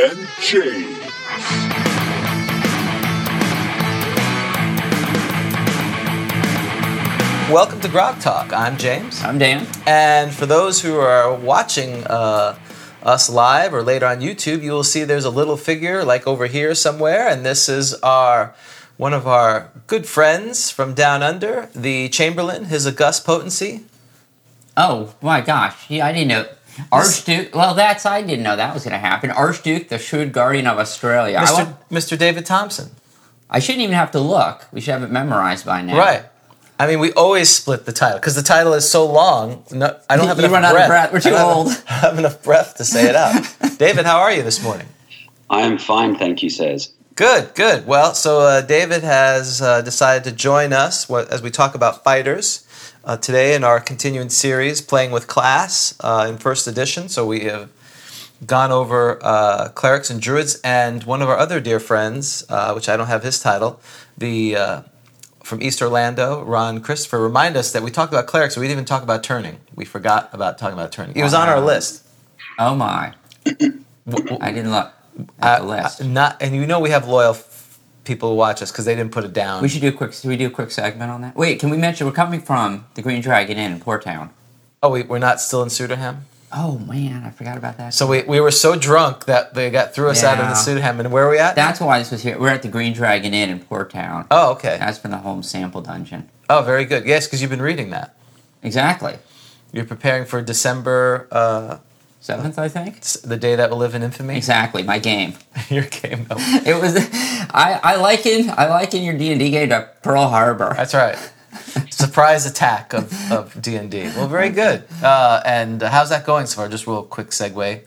and James. Welcome to Grog Talk. I'm James. I'm Dan. And for those who are watching uh, us live or later on YouTube, you will see there's a little figure like over here somewhere, and this is our one of our good friends from down under, the Chamberlain, His August Potency. Oh my gosh! Yeah, I didn't know. Archduke. Well, that's I didn't know that was going to happen. Archduke, the shrewd guardian of Australia. Mr. wa- Mr. David Thompson. I shouldn't even have to look. We should have it memorized by now. Right. I mean, we always split the title because the title is so long. No, I don't have You enough run out of breath. breath. We're too I don't old. Have, I have enough breath to say it out. David, how are you this morning? I am fine, thank you, says. Good, good. Well, so uh, David has uh, decided to join us as we talk about fighters uh, today in our continuing series, Playing with Class, uh, in first edition. So we have gone over uh, clerics and druids, and one of our other dear friends, uh, which I don't have his title, the uh, from East Orlando, Ron Christopher, remind us that we talked about clerics, we didn't even talk about turning. We forgot about talking about turning. He was on our list. Oh my! I didn't look at the uh, list. uh, not, and you know we have loyal people who watch us because they didn't put it down. we should do a quick. Should we do a quick segment on that? Wait, can we mention we're coming from the Green Dragon Inn in Portown? Oh, we, we're not still in Suderham? Oh man, I forgot about that. So we, we were so drunk that they got threw us out of the Yeah. Suderham. And where are we at? that's why this was here. We're at the Green Dragon Inn in Portown. oh, okay. That's from the Holmes sample dungeon. Oh, very good. Yes, because you've been reading that. Exactly. You're preparing for December, uh, Seventh, I think. s- the day that will live in infamy. Exactly, my game. Your game. No. It was. I, I liken I liken your D and D game to Pearl Harbor. That's right. Surprise attack of, of D&D. Well, very good. Uh, and how's that going so far? Just real quick segue.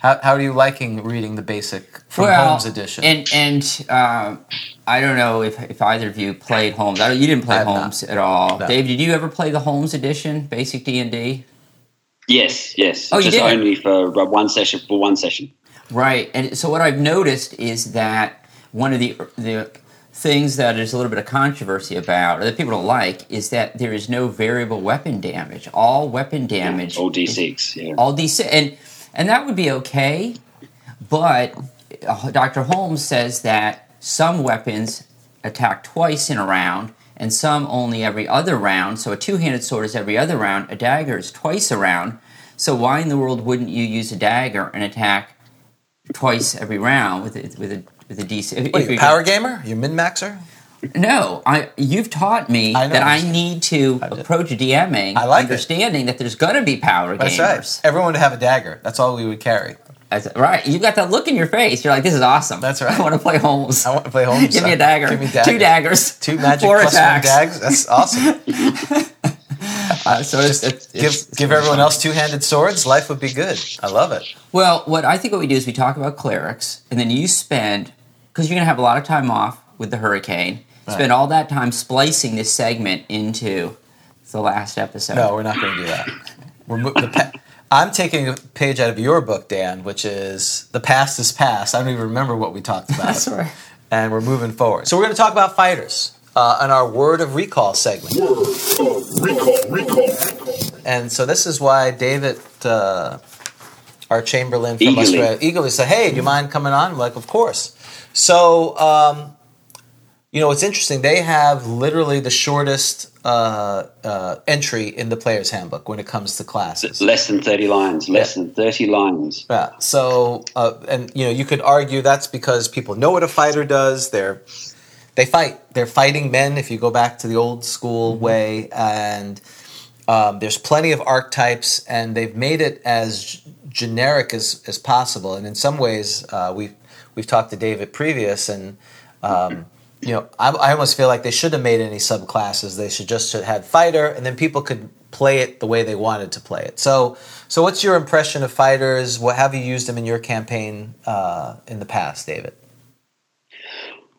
How, how are you liking reading the basic from Holmes edition? And and um, I don't know if, if either of you played Holmes. I, you didn't play have not. Holmes at all. No. Dave, did you ever play the Holmes edition, basic D and D? Yes, yes. Oh, you just did? only for one session. For one session. Right. And so what I've noticed is that one of the the things that there's a little bit of controversy about, or that people don't like, is that there is no variable weapon damage. All weapon damage, All D6. Yeah. all D6, and and that would be okay, but uh, Dr. Holmes says that some weapons attack twice in a round, and some only every other round. So a two-handed sword is every other round. A dagger is twice a round. So why in the world wouldn't you use a dagger and attack twice every round with a, with a with a D6? if- what if you, power gamer? You min maxer? no, I you've taught me I that I need to did. approach DMing I like it. understanding that there's going to be power That's gamers. right. Everyone would have a dagger. That's all we would carry. That's right. You got that look in your face. You're like, this is awesome. That's right. I want to play Holmes. I want to play Holmes. Give me a dagger. Give me dagger. Two daggers. Two magic Four plus attacks. one dags. That's awesome. Uh, so it's, it's, give it's- give everyone else two handed swords. Life would be good. I love it. Well, what I think what we do is we talk about clerics, and then you spend because you're going to have a lot of time off with the hurricane. Spend all that time splicing this segment into the last episode. No, we're not going to do that. We're mo- the pa- I'm taking a page out of your book, Dan, which is the past is past. I don't even remember what we talked about. That's right. And we're moving forward. So we're going to talk about fighters uh, in our word of recall segment. Word of recall, recall. And so this is why David, uh, our Chamberlain from Eagerly. Australia, eagerly said, "Hey, do you mind coming on?" I'm like, "Of course." So, um, you know, it's interesting. They have literally the shortest uh, uh, entry in the player's handbook when it comes to classes. Less than 30 lines. Less than 30 lines. Yeah. So, uh, and you know, you could argue that's because people know what a fighter does. They're they fight. They're fighting men. If you go back to the old school way, and um, there's plenty of archetypes, and they've made it as g- generic as as possible. And in some ways, uh, we've we've talked to David previous, and um, you know, I, I almost feel like they should have made any subclasses. They should just have had fighter, and then people could play it the way they wanted to play it. So, so what's your impression of fighters? What have you used them in your campaign uh, in the past, David?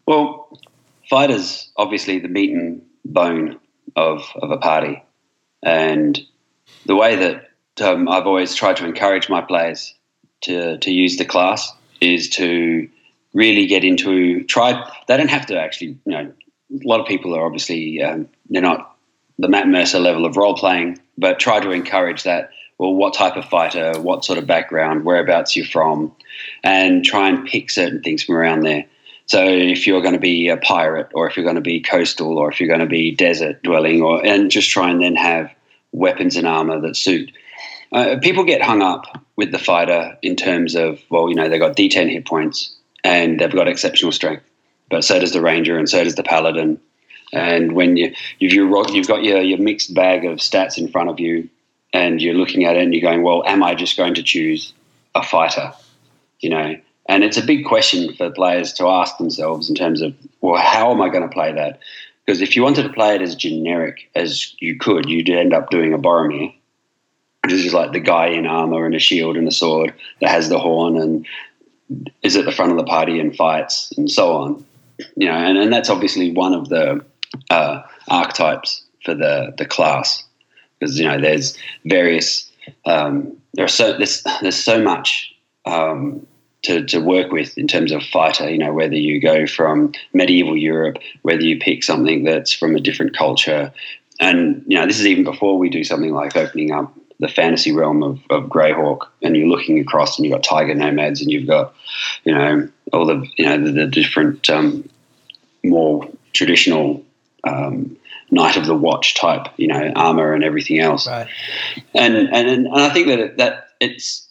Well, fighters obviously the meat and bone of, of a party. And the way that um, I've always tried to encourage my players to, to use the class is to really get into try. They don't have to actually, you know, a lot of people are obviously um, they're not the Matt Mercer level of role playing but try to encourage that. Well, what type of fighter, what sort of background, whereabouts you're from, and try and pick certain things from around there. So if you're going to be a pirate, or if you're going to be coastal, or if you're going to be desert dwelling, or and just try and then have weapons and armor that suit. Uh, people get hung up with the fighter in terms of well, you know, they've got D10 hit points and they've got exceptional strength, but so does the ranger and so does the paladin. And when you you've you've got your, your mixed bag of stats in front of you, and you're looking at it and you're going, well, am I just going to choose a fighter? You know, and it's a big question for players to ask themselves in terms of, well, how am I going to play that? Because if you wanted to play it as generic as you could, you'd end up doing a Boromir, which is like the guy in armor and a shield and a sword that has the horn and is at the front of the party and fights and so on. You know, and, and that's obviously one of the uh, archetypes for the the class because you know there's various um, there are so there's there's so much um, to, to work with in terms of fighter. You know whether you go from medieval Europe, whether you pick something that's from a different culture, and you know this is even before we do something like opening up the fantasy realm of, of Greyhawk, and you're looking across, and you've got tiger nomads, and you've got you know all the you know the, the different um, more traditional um, Knight of the Watch type, you know, armor and everything else. Right. And and and I think that that it's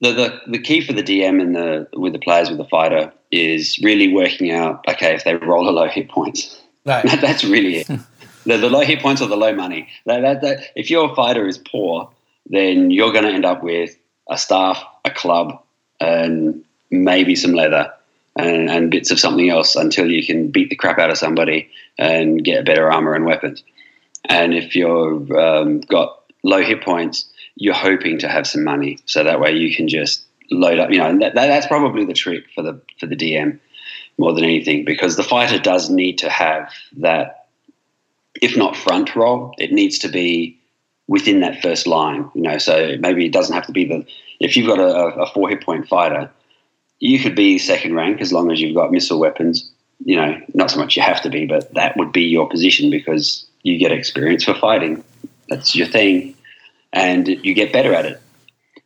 the, the the key for the DM and the with the players with the fighter is really working out. Okay, if they roll a low hit points, Right. that, that's really it. the, the low hit points or the low money. That, that, that, if your fighter is poor, then you're going to end up with a staff, a club, and maybe some leather and, and bits of something else until you can beat the crap out of somebody and get better armor and weapons. And if you've um, got low hit points, you're hoping to have some money, so that way you can just load up. You know, and that, that, that's probably the trick for the for the DM more than anything, because the fighter does need to have that, if not front roll, it needs to be within that first line. You know, so maybe it doesn't have to be the if you've got a, a four hit point fighter, you could be second rank as long as you've got missile weapons. You know, not so much you have to be, but that would be your position because you get experience for fighting. That's your thing, and you get better at it.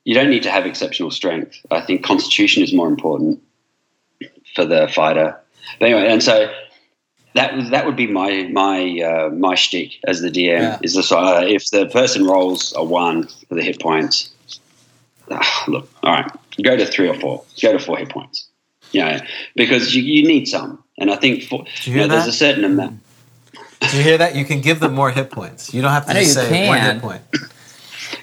You don't need to have exceptional strength. I think constitution is more important for the fighter. But anyway, and so that was that would be my my uh, my shtick as the DM Yeah. is the uh, if the person rolls a one for the hit points, ah, look, all right, go to three or four, go to four hit points, you know, because you, you need some, and I think for, you you know, hear there's a certain amount. Do you hear that? You can give them more hit points. You don't have to just you say one hit point.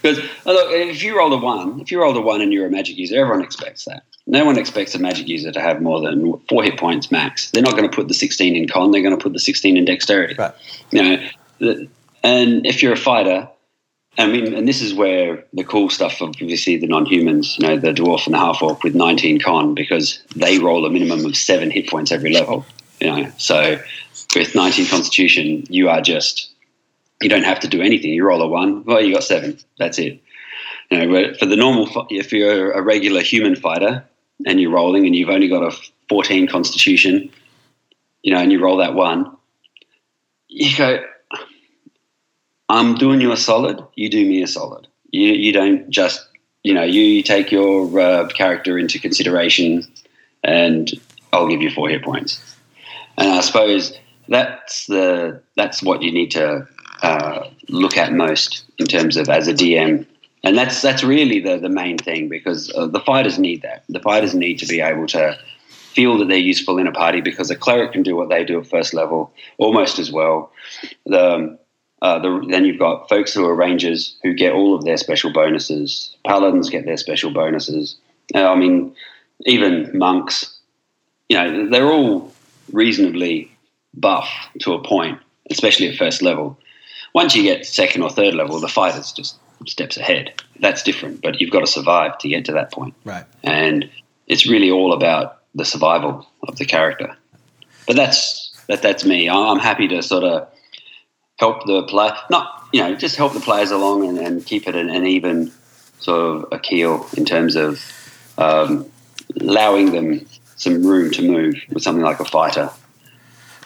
Because uh, look, if you roll a one, if you roll a one and you're a magic user, everyone expects that. No one expects a magic user to have more than four hit points max. They're not going to put the 16 in con. They're going to put the 16 in dexterity. Right. You know, the, and if you're a fighter, I mean, and this is where the cool stuff of obviously the non-humans, you know, the dwarf and the half orc with 19 con, because they roll a minimum of seven hit points every level. You know, so with 19 constitution, you are just you don't have to do anything. You roll a one, well, you got seven. That's it. You know, for the normal, if you're a regular human fighter and you're rolling and you've only got a 14 constitution, you know, and you roll that one, you go, I'm doing you a solid. You do me a solid. You you don't just you know you, take your uh, character into consideration, and I'll give you four hit points. And I suppose that's the that's what you need to uh, look at most in terms of as a DM, and that's that's really the the main thing because uh, the fighters need that. The fighters need to be able to feel that they're useful in a party because a cleric can do what they do at first level almost as well. The, uh, the, then you've got folks who are rangers who get all of their special bonuses. Paladins get their special bonuses. Uh, I mean, even monks, you know, they're all reasonably buff to a point, especially at first level. Once you get second or third level, the fighter's just steps ahead. That's different, but you've got to survive to get to that point Right. and it's really all about the survival of the character. But that's that. That's me. I'm happy to sort of help the player, not you know, just help the players along and, and keep it an, an even sort of a keel in terms of um, allowing them some room to move with something like a fighter.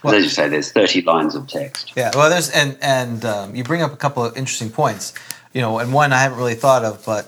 Well- as you say, there's 30 lines of text. Yeah, well, there's and and um, you bring up a couple of interesting points. You know, and one I haven't really thought of, but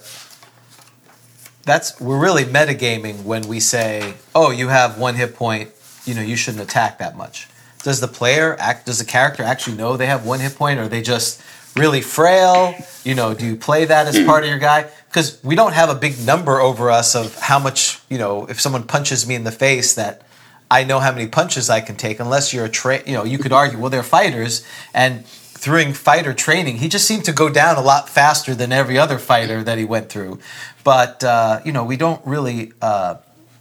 that's we're really metagaming when we say, "Oh, you have one hit point. You know, you shouldn't attack that much." Does the player act? Does the character actually know they have one hit point, or are they just really frail? You know, do you play that as part of your guy? Because we don't have a big number over us of how much. You know, if someone punches me in the face, that I know how many punches I can take. Unless you're a tra- you know, you could argue, well, they're fighters, and during fighter training, he just seemed to go down a lot faster than every other fighter that he went through. But uh, you know, we don't really, uh,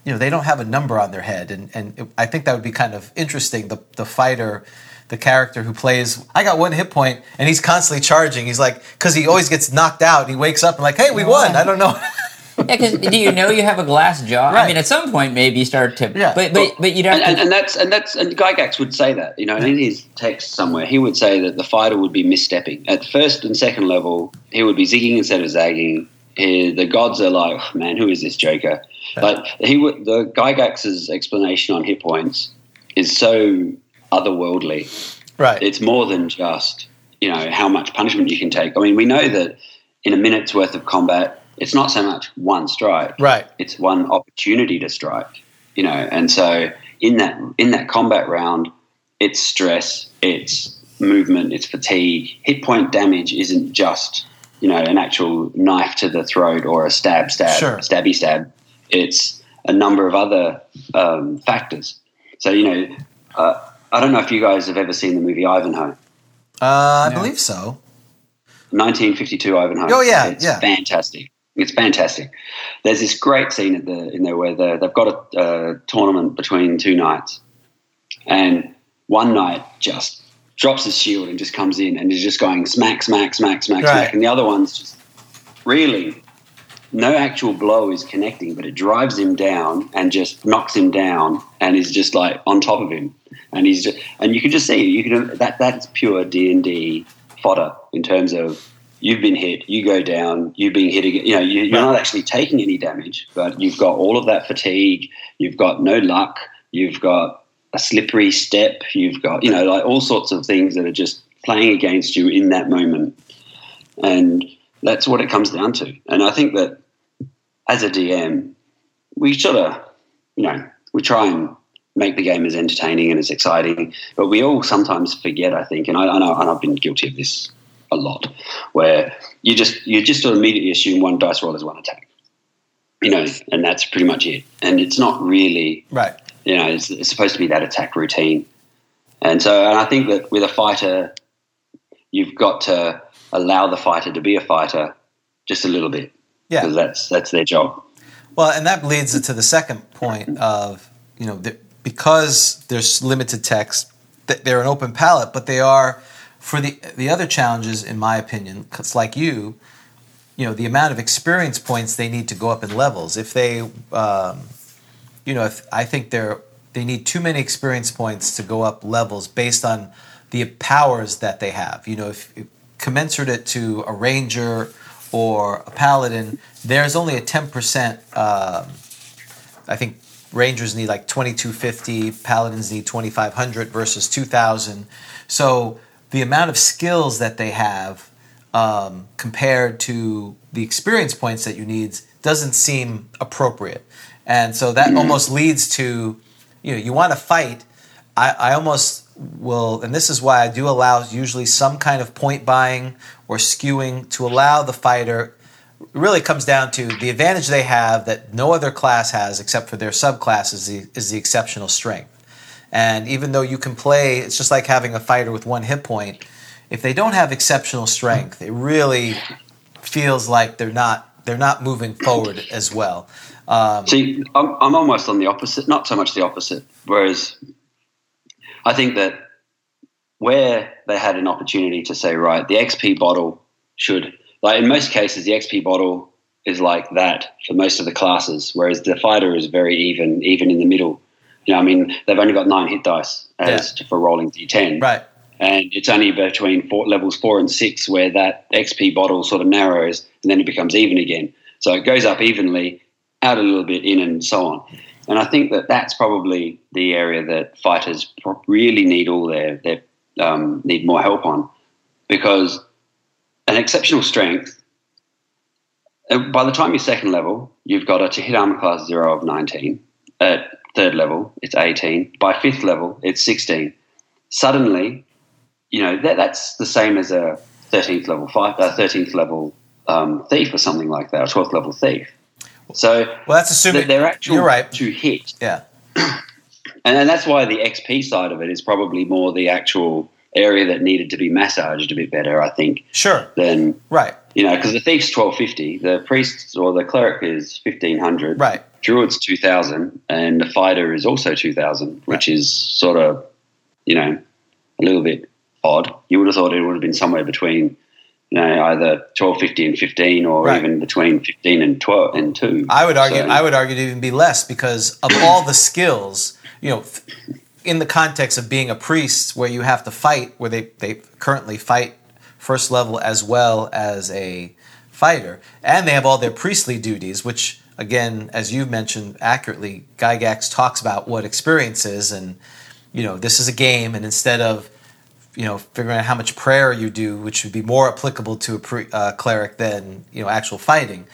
you know, they don't have a number on their head, and and it, I think that would be kind of interesting. The the fighter. The character who plays, I got one hit point, and he's constantly charging. He's like, because he always gets knocked out. And he wakes up and like, hey, we won. I don't know. Yeah, because do you know you have a glass jaw? I mean, at some point maybe you start to. Yeah. But but but you don't. and, and, to. and that's and that's and Gygax would say that you know in his text somewhere he would say that the fighter would be misstepping at first and second level he would be zigging instead of zagging. He, the gods are like, "Oh, man, who is this Joker? But he would the Gygax's explanation on hit points is so otherworldly. right. It's more than just you know how much punishment you can take. I mean, we know that in a minute's worth of combat, it's not so much one strike right. it's one opportunity to strike you know and so in that in that combat round it's stress it's movement it's fatigue hit point damage isn't just you know an actual knife to the throat or a stab stab Sure. stabby stab it's a number of other um, factors so you know uh, i don't know if you guys have ever seen the movie ivanhoe Uh, I No. believe so. 1952 Ivanhoe. Oh, yeah, it's yeah. fantastic. It's fantastic. There's this great scene at the in there where the, they've got a uh, tournament between two knights, and one knight just drops his shield and just comes in and is just going smack, smack, smack, smack, Right. smack, and the other one's just really no actual blow is connecting, but it drives him down and just knocks him down and is just like on top of him, and he's just and you can just see you can that that's pure D and D fodder in terms of you've been hit, you go down, you being hit again. You know, you, you're not actually taking any damage, but you've got all of that fatigue. You've got no luck. You've got a slippery step. You've got you know like all sorts of things that are just playing against you in that moment, and that's what it comes down to. And I think that as a DM, we sort of you know we try and make the game as entertaining and as exciting. But we all sometimes forget, I think, and I, I know, and I've been guilty of this a lot, where you just you just sort of immediately assume one dice roll is one attack, you know, and that's pretty much it. And it's not really, Right. you know, it's, it's supposed to be that attack routine. And so, and I think that with a fighter, you've got to allow the fighter to be a fighter just a little bit, Yeah. because that's that's their job. Well, and that leads to the second point of you know the, because there's limited text, th- they're an open palette, but they are for the the other challenges, in my opinion, 'cause like you, you know, the amount of experience points they need to go up in levels. If they, um, you know, if I think they're they need too many experience points to go up levels based on the powers that they have. You know, if, if commensurate to a ranger or a paladin, there's only a ten percent. Um, I think rangers need like 2250, paladins need 2500 versus 2000. So the amount of skills that they have um, compared to the experience points that you need doesn't seem appropriate. And so that almost leads to, you know, you want to fight. I, I almost will, and this is why I do allow usually some kind of point buying or skewing to allow the fighter. Really comes down to the advantage they have that no other class has except for their subclass is the, is the exceptional strength. And even though you can play, it's just like having a fighter with one hit point. If they don't have exceptional strength, it really feels like they're not they're not moving forward as well. Um, See, I'm, I'm almost on the opposite, not so much the opposite. Whereas I think that where they had an opportunity to say, right, the XP bottle should, like in most cases, the XP bottle is like that for most of the classes, whereas the fighter is very even, even in the middle. You know, I mean, they've only got nine hit dice as for rolling d10 right. and it's only between four, levels four and six where that XP bottle sort of narrows, and then it becomes even again. So it goes up evenly, out a little bit, in, and so on. And I think that that's probably the area that fighters really need all their their um, need more help on, because an exceptional strength. uh, By the time you're second level, you've got a to hit armor class zero of 19. At third level, it's 18. By fifth level, it's 16. Suddenly, you know that, that's the same as a 13th level five, uh, 13th level um, thief or something like that, or 12th level thief. So Well, that's assuming th- they're actual You're right. to hit, Yeah. and, and that's why the XP side of it is probably more the actual area that needed to be massaged a bit better, I think, Sure. Then Right. you know, because the thief's twelve fifty, the priest or the cleric is fifteen hundred, Right. Druid's two thousand, and the fighter is also two thousand, which is sort of, you know, a little bit odd. You would have thought it would have been somewhere between, you know, either twelve fifty and fifteen, or Right. even between fifteen and twelve and two. I would argue. So- I would argue to even be less because of all the skills, you know, in the context of being a priest, where you have to fight, where they they currently fight first level as well as a fighter, and they have all their priestly duties, which again, as you've mentioned accurately, Gygax talks about what experience is, and you know, this is a game, and instead of you know figuring out how much prayer you do, which would be more applicable to a pre, uh, cleric than you know actual fighting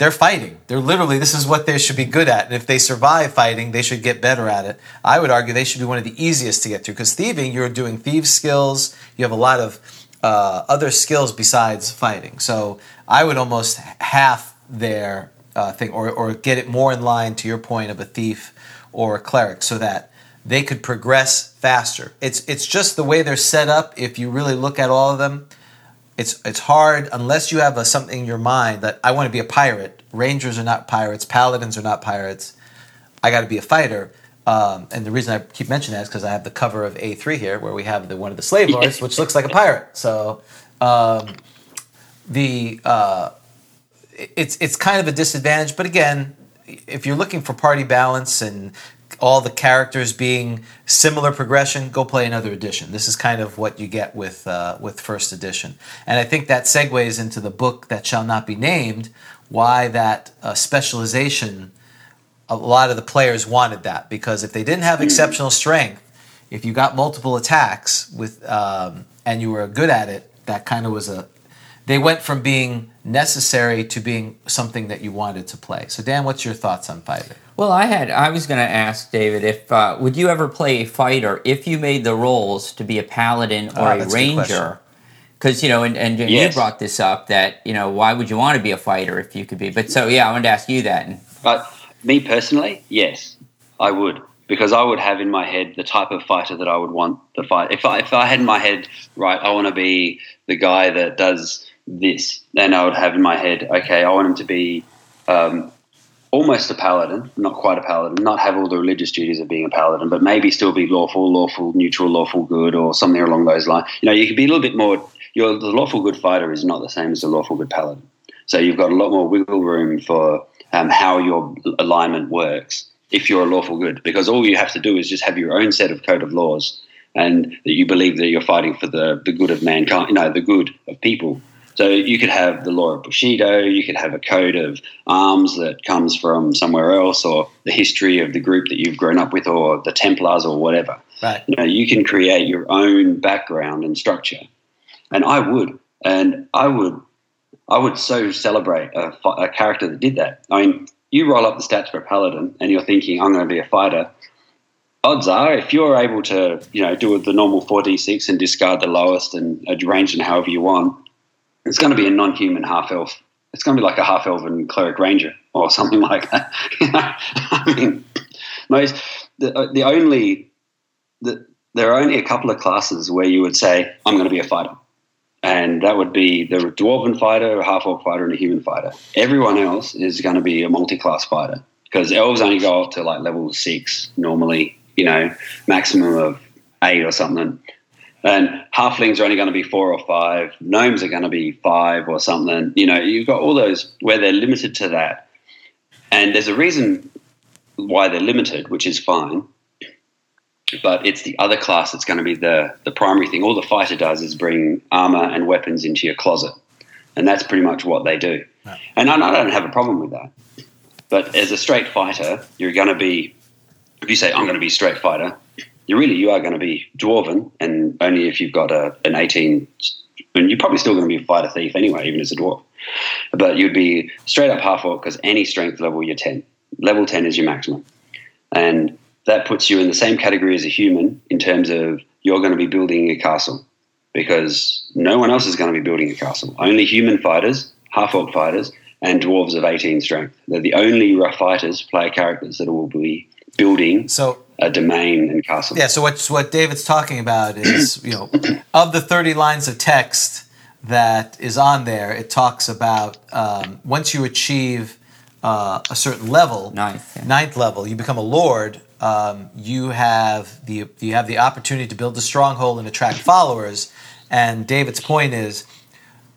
they're fighting. They're literally this is what they should be good at, and if they survive fighting, they should get better at it. I would argue they should be one of the easiest to get through because thieving, you're doing thieves skills. You have a lot of uh, other skills besides fighting. So I would almost half their uh, thing, or or get it more in line to your point of a thief or a cleric, so that they could progress faster. It's it's just the way they're set up. If you really look at all of them, it's it's hard unless you have a, something in your mind that I want to be a pirate. Rangers are not pirates. Paladins are not pirates. I got to be a fighter. Um, and the reason I keep mentioning that is because I have the cover of A3 here, where we have the one of the slave lords, which looks like a pirate. So um, the uh, it's it's kind of a disadvantage. But again, if you're looking for party balance and all the characters being similar progression, go play another edition. This is kind of what you get with uh, with first edition, and I think that segues into the book that shall not be named. Why that uh, specialization? A lot of the players wanted that because if they didn't have exceptional strength, if you got multiple attacks with um, and you were good at it, that kind of was a. They went from being necessary to being something that you wanted to play. So, Dan, what's your thoughts on fighting? Well, I had. I was going to ask David if uh, would you ever play a fighter if you made the roles to be a paladin or Ah, a that's a good question. ranger? Because you know, and, and Yes. you brought this up that you know why would you want to be a fighter if you could be? But so yeah, I wanted to ask you that. But me personally, yes, I would because I would have in my head the type of fighter that I would want to fight. If I if I had in my head, right, I want to be the guy that does this, then I would have in my head, okay, I want him to be um, almost a paladin, not quite a paladin, not have all the religious duties of being a paladin, but maybe still be lawful, lawful, neutral, lawful good, or something along those lines. You know, you could be a little bit more. The lawful good fighter is not the same as the lawful good paladin. So you've got a lot more wiggle room for um, how your alignment works if you're a lawful good, because all you have to do is just have your own set of code of laws, and that you believe that you're fighting for the the good of mankind, you know, the good of people. So you could have the law of Bushido, you could have a code of arms that comes from somewhere else, or the history of the group that you've grown up with, or the Templars, or whatever. Right. You know, you can create your own background and structure, and I would, and I would, I would so celebrate a, a character that did that. I mean, you roll up the stats for a paladin, and you're thinking, I'm going to be a fighter. Odds are, if you're able to, you know, do the normal 4d6 and discard the lowest and arrange them however you want, it's going to be a non-human half elf. It's going to be like a half elven cleric ranger or something like that. You know? I mean, most the uh, the only the, there are only a couple of classes where you would say I'm going to be a fighter, and that would be the dwarven fighter, a half orc fighter, and a human fighter. Everyone else is going to be a multi-class fighter because elves only go up to like level six normally. You know, maximum of eight or something. And halflings are only going to be four or five. Gnomes are going to be five or something. You know, you've got all those where they're limited to that. And there's a reason why they're limited, which is fine. But it's the other class that's going to be the, the primary thing. All the fighter does is bring armor and weapons into your closet. And that's pretty much what they do. And I, I don't have a problem with that. But as a straight fighter, you're going to be, if you say, I'm going to be a straight fighter, you really you are going to be dwarven, and only if you've got a, an 18 and you're probably still going to be a fighter thief anyway, even as a dwarf. But you'd be straight up half orc because any strength level you're ten. Level ten is your maximum, and that puts you in the same category as a human in terms of you're going to be building a castle because no one else is going to be building a castle. Only human fighters, half orc fighters, and dwarves of 18 strength. They're the only rough fighters, player characters that will be building So a domain and castle. Yeah, so what what David's talking about is, you know, of the 30 lines of text that is on there, it talks about um, once you achieve uh, a certain level, Ninth, yeah. ninth level, you become a lord. Um, you have the you have the opportunity to build a stronghold and attract followers. And David's point is,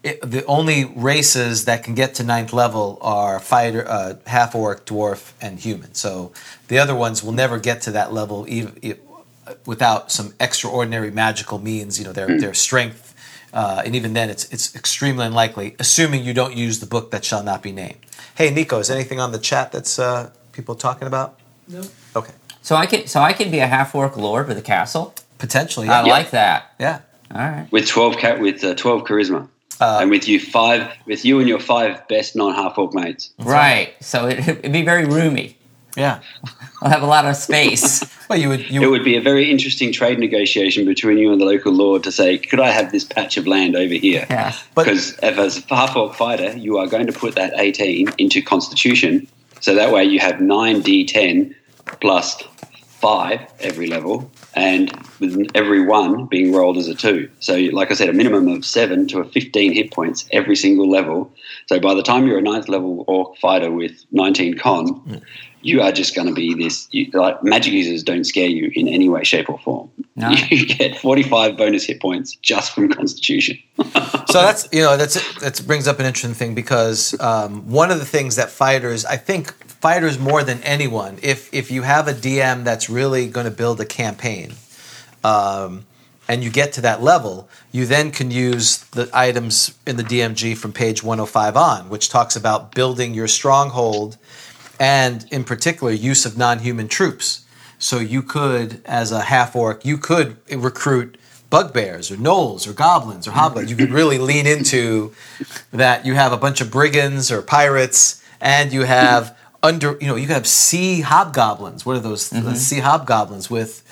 it, the only races that can get to ninth level are fighter, uh, half orc, dwarf, and human. So the other ones will never get to that level ev- e- without some extraordinary magical means. You know, their their strength, uh, and even then, it's it's extremely unlikely, assuming you don't use the book that shall not be named. Hey, Nico, is anything on the chat that's uh, people talking about? No. Okay, So I can so I can be a half orc lord with a castle. potentially. I Yeah. like that. yeah. All right. With 12 cat with uh, 12 charisma. Uh, and with you five with you and your five best non half orc mates. Right. So it, it'd be very roomy. Yeah. I'll have a lot of space. Well, you would you It would be a very interesting trade negotiation between you and the local lord to say, could I have this patch of land over here? yeah. Because if as a half orc fighter, you are going to put that 18 into constitution. So that way you have 9d10 plus 5 every level, and with every one being rolled as a 2. So, like I said, a minimum of 7 to a 15 hit points every single level. So by the time you're a ninth level orc fighter with 19 con, you are just going to be this. You, like magic users don't scare you in any way, shape, or form. No. You get 45 bonus hit points just from Constitution. so that's you know that's that brings up an interesting thing because um, one of the things that fighters I think fighters more than anyone. If if you have a DM that's really going to build a campaign um, and you get to that level you then can use the items in the DMG from page 105 on which talks about building your stronghold and in particular use of non-human troops. So you could as a half orc you could recruit bugbears or gnolls or goblins or hoblins you could really lean into that you have a bunch of brigands or pirates and you have under you know you could have sea hobgoblins. What are those the sea hobgoblins with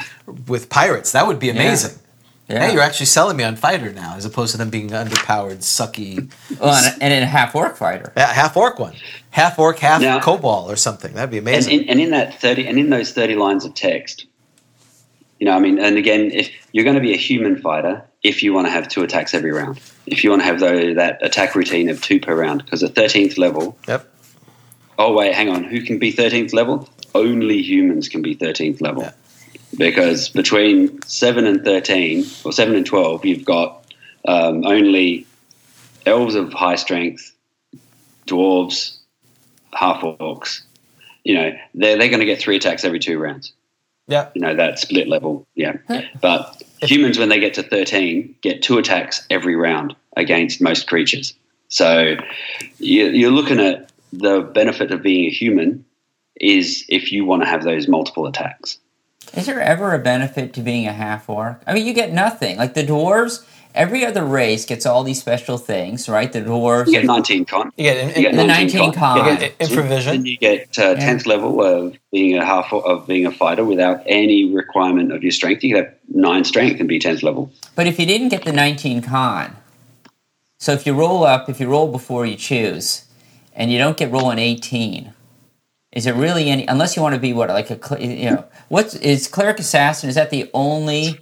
with pirates? That would be amazing. Yeah. hey you're actually selling me on fighter now as opposed to them being underpowered sucky Well, and, and in a half orc fighter. yeah, half orc one. Half orc half Now- kobold or something. That'd be and amazing. in, and in that 30 and in those 30 lines of text you know i mean and again if you're going to be a human fighter if you want to have two attacks every round. If you want to have though that attack routine of two per round because at 13th level yep oh wait hang on. Who can be 13th level? Only humans can be 13th level. Yeah. because between 7 and 13 or 7 and 12 you've got um, only elves of high strength dwarves half orcs. You know they're, they're going to get three attacks every two rounds. Yep you know that split level yeah. But humans when they get to 13 get two attacks every round against most creatures. So you, you're looking at the benefit of being a human is if you want to have those multiple attacks Is there ever a benefit to being a half orc? I mean, you get nothing. Like the dwarves, every other race gets all these special things, right? The dwarves. you get 19 con you get in, you get The 19 con. you get infravision then you get uh, 10th level of being a half of being a fighter without any requirement of your strength you could have 9 strength and be 10th level But if you didn't get the 19 con, so if you roll up, if you roll before you choose, and you don't get roll an 18, is it really any? Unless you want to be what like a you know what is cleric assassin? Is that the only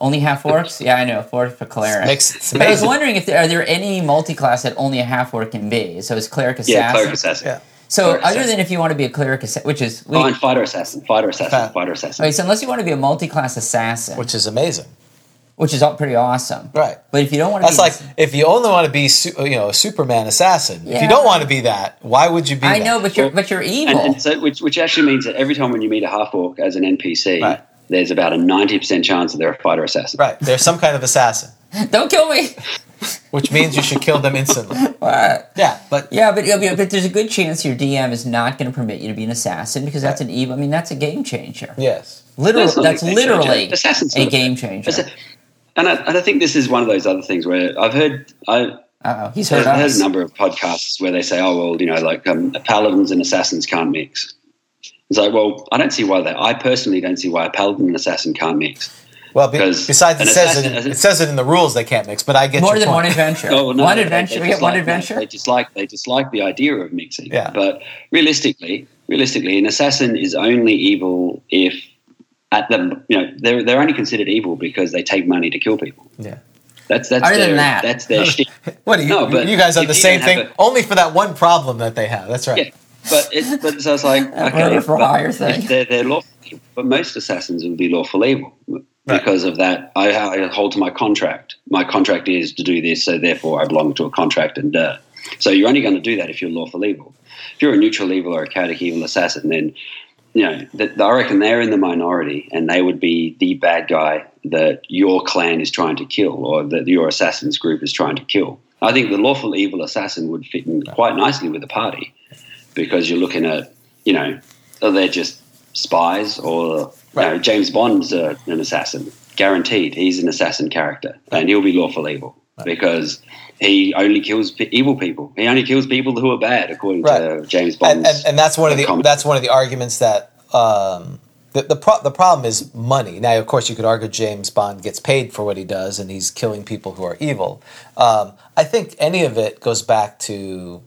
only half orcs? Yeah, I know four for cleric. Makes it's but I was wondering if there are there any multi-class that only a half orc can be. So it's cleric assassin. yeah cleric assassin Yeah. So Cleric other assassin. than if you want to be a cleric assassin, which is we, Oh, and fighter assassin fighter assassin fighter assassin okay, so unless you want to be a multi-class assassin, which, which is amazing is all pretty awesome. right But if you don't want to, That's be like if you only want to be, su- you know, a Superman assassin. If you don't want to be that, why would you be? I that? know, but you're but you're evil. And, and so, which, which actually means that every time when you meet a half orc as an NPC, Right. there's about a 90% chance that they're a fighter assassin. Right, they're some kind of assassin, don't kill me. which means you should kill them instantly. What? Yeah, but Yeah, but, but but there's a good chance your DM is not going to permit you to be an assassin because that's an evil. I mean, that's a game changer. yes, Literally, That's that's, not a game changer. literally Assassin's a not a- game changer. Assa- and I, and I think this is one of those other things where I've heard I Uh-oh. He's heard there's, there's a number of podcasts where they say, oh well, you know, like um, paladins and assassins can't mix. It's like, well, I don't see why they. I personally don't see why a paladin and assassin can't mix. Well, be, Because besides, it says it, it says it in the rules they can't mix. But I get More your than point. one adventure. Oh, no, one they- adventure. They, we get one like- adventure. They just like they just like the idea of mixing. Yeah. But realistically, realistically, an assassin is only evil if at them, you know they're they're only considered evil because they take money to kill people. Yeah. That's that's Other their, than that. that's their shit. What do you? No, but you guys are the same thing, a- only for that one problem that they have. That's right. Yeah, but it's but so it's like okay, for but hire thing. They're, they're lawful, but most assassins will be lawful evil because of that. I, I hold to my contract. My contract is to do this, so therefore I belong to a contract, and uh, so you're only going to do that if you're lawful evil. If you're a neutral evil or a chaotic evil assassin, then you know that I reckon they're in the minority, and they would be the bad guy that your clan is trying to kill, or that your assassins group is trying to kill. I think the lawful evil assassin would fit in quite nicely with the party because you're looking at, you know, are they just spies or you know, James Bond's uh, an assassin, guaranteed. He's an assassin character, and he'll be lawful evil because he only kills evil people. He only kills people who are bad, according to James Bond. and, and, and that's one of the that's one of the arguments that um, the the, pro- the problem is money. Now, of course, you could argue James Bond gets paid for what he does, and he's killing people who are evil. Um, I think any of it goes back to you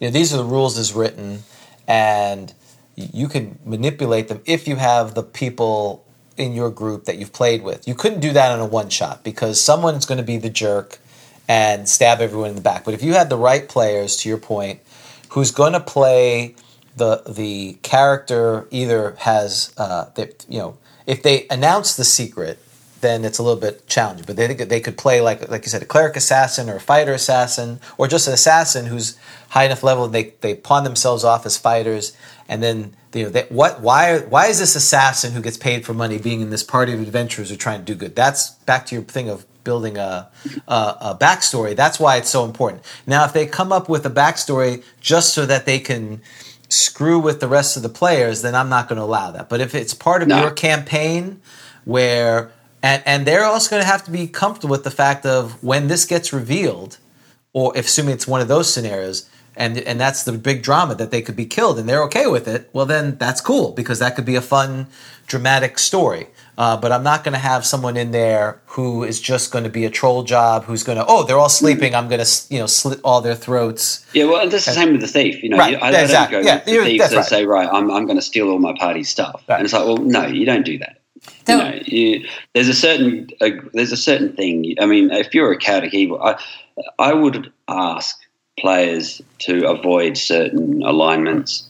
know these are the rules as written, and you can manipulate them if you have the people in your group that you've played with. You couldn't do that on a one shot because someone's going to be the jerk and stab everyone in the back. But if you had the right players, to your point, who's going to play the the character either has uh, that you know if they announce the secret, then it's a little bit challenging. But they they could play like like you said, a cleric assassin or a fighter assassin, or just an assassin who's high enough level they they pawn themselves off as fighters, and then you know they, what why why is this assassin who gets paid for money being in this party of adventurers who are trying to do good? That's back to your thing of building a, a, a backstory. That's why it's so important. Now, if they come up with a backstory just so that they can screw with the rest of the players, then I'm not going to allow that. But if it's part of No. your campaign where and and they're also going to have to be comfortable with the fact of when this gets revealed or if assuming it's one of those scenarios and and that's the big drama that they could be killed and they're okay with it well then that's cool because that could be a fun dramatic story uh, but i'm not going to have someone in there who is just going to be a troll job who's going to oh they're all sleeping i'm going to you know slit all their throats Yeah, well, and that's the same with the thief. You know, Right, I, I exactly, don't go yeah, with the you- thieves that's that right. say, right, I'm, I'm going to steal all my party's stuff. Right. And it's like, well, no, you don't do that. No. You know, you, there's a certain uh, there's a certain thing. I mean, if you're a chaotic evil, I I would ask players to avoid certain alignments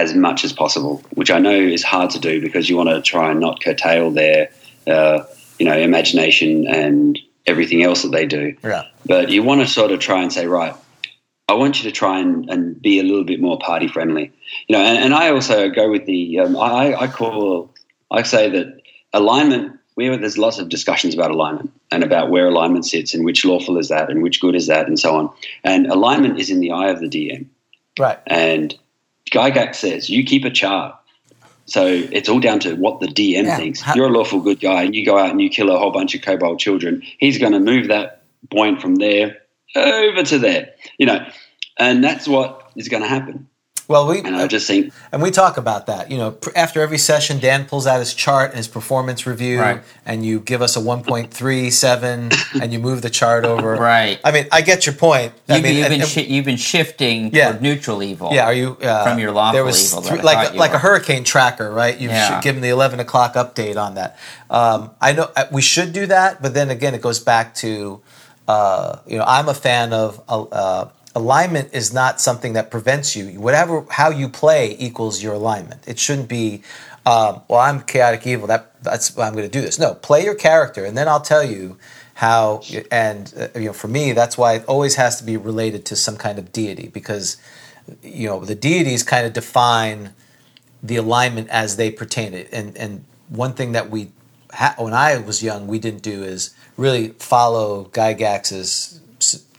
as much as possible, which I know is hard to do because you want to try and not curtail their uh, you know imagination and everything else that they do yeah but you want to sort of try and say, right, I want you to try and, and be a little bit more party friendly, you know. And, and I also go with the um, I, I call I say that alignment. We there's lots of discussions about alignment and about where alignment sits and which lawful is that and which good is that and so on. And alignment is in the eye of the DM. right And Gygax says you keep a chart. So it's all down to what the DM Yeah. thinks. You're a lawful good guy, and you go out and you kill a whole bunch of kobold children. He's going to move that point from there over to there, you know, and that's what is going to happen. Well we And I just think, And we talk about that. You know, after every session, Dan pulls out his chart and his performance review, Right. and you give us a 1.37, and you move the chart over. Right. I mean, I get your point. You've, mean, you've and- been and- shi you've been shifting Yeah. toward neutral evil. yeah. Are you uh, From your lawful There was evil that three- like thought like a hurricane tracker, right? You Yeah. should give the 11 o'clock update on that. Um, I know uh, we should do that, but then again, it goes back to uh, you know I'm a fan of. Uh, alignment is not something that prevents you. Whatever how you play equals your alignment. It shouldn't be. Um, well, I'm chaotic evil. That that's why I'm going to do this. No, play your character, and then I'll tell you how. And uh, you know, for me, that's why it always has to be related to some kind of deity because you know the deities kind of define the alignment as they pertain it. And and one thing that we ha- when I was young we didn't do is really follow Gygax's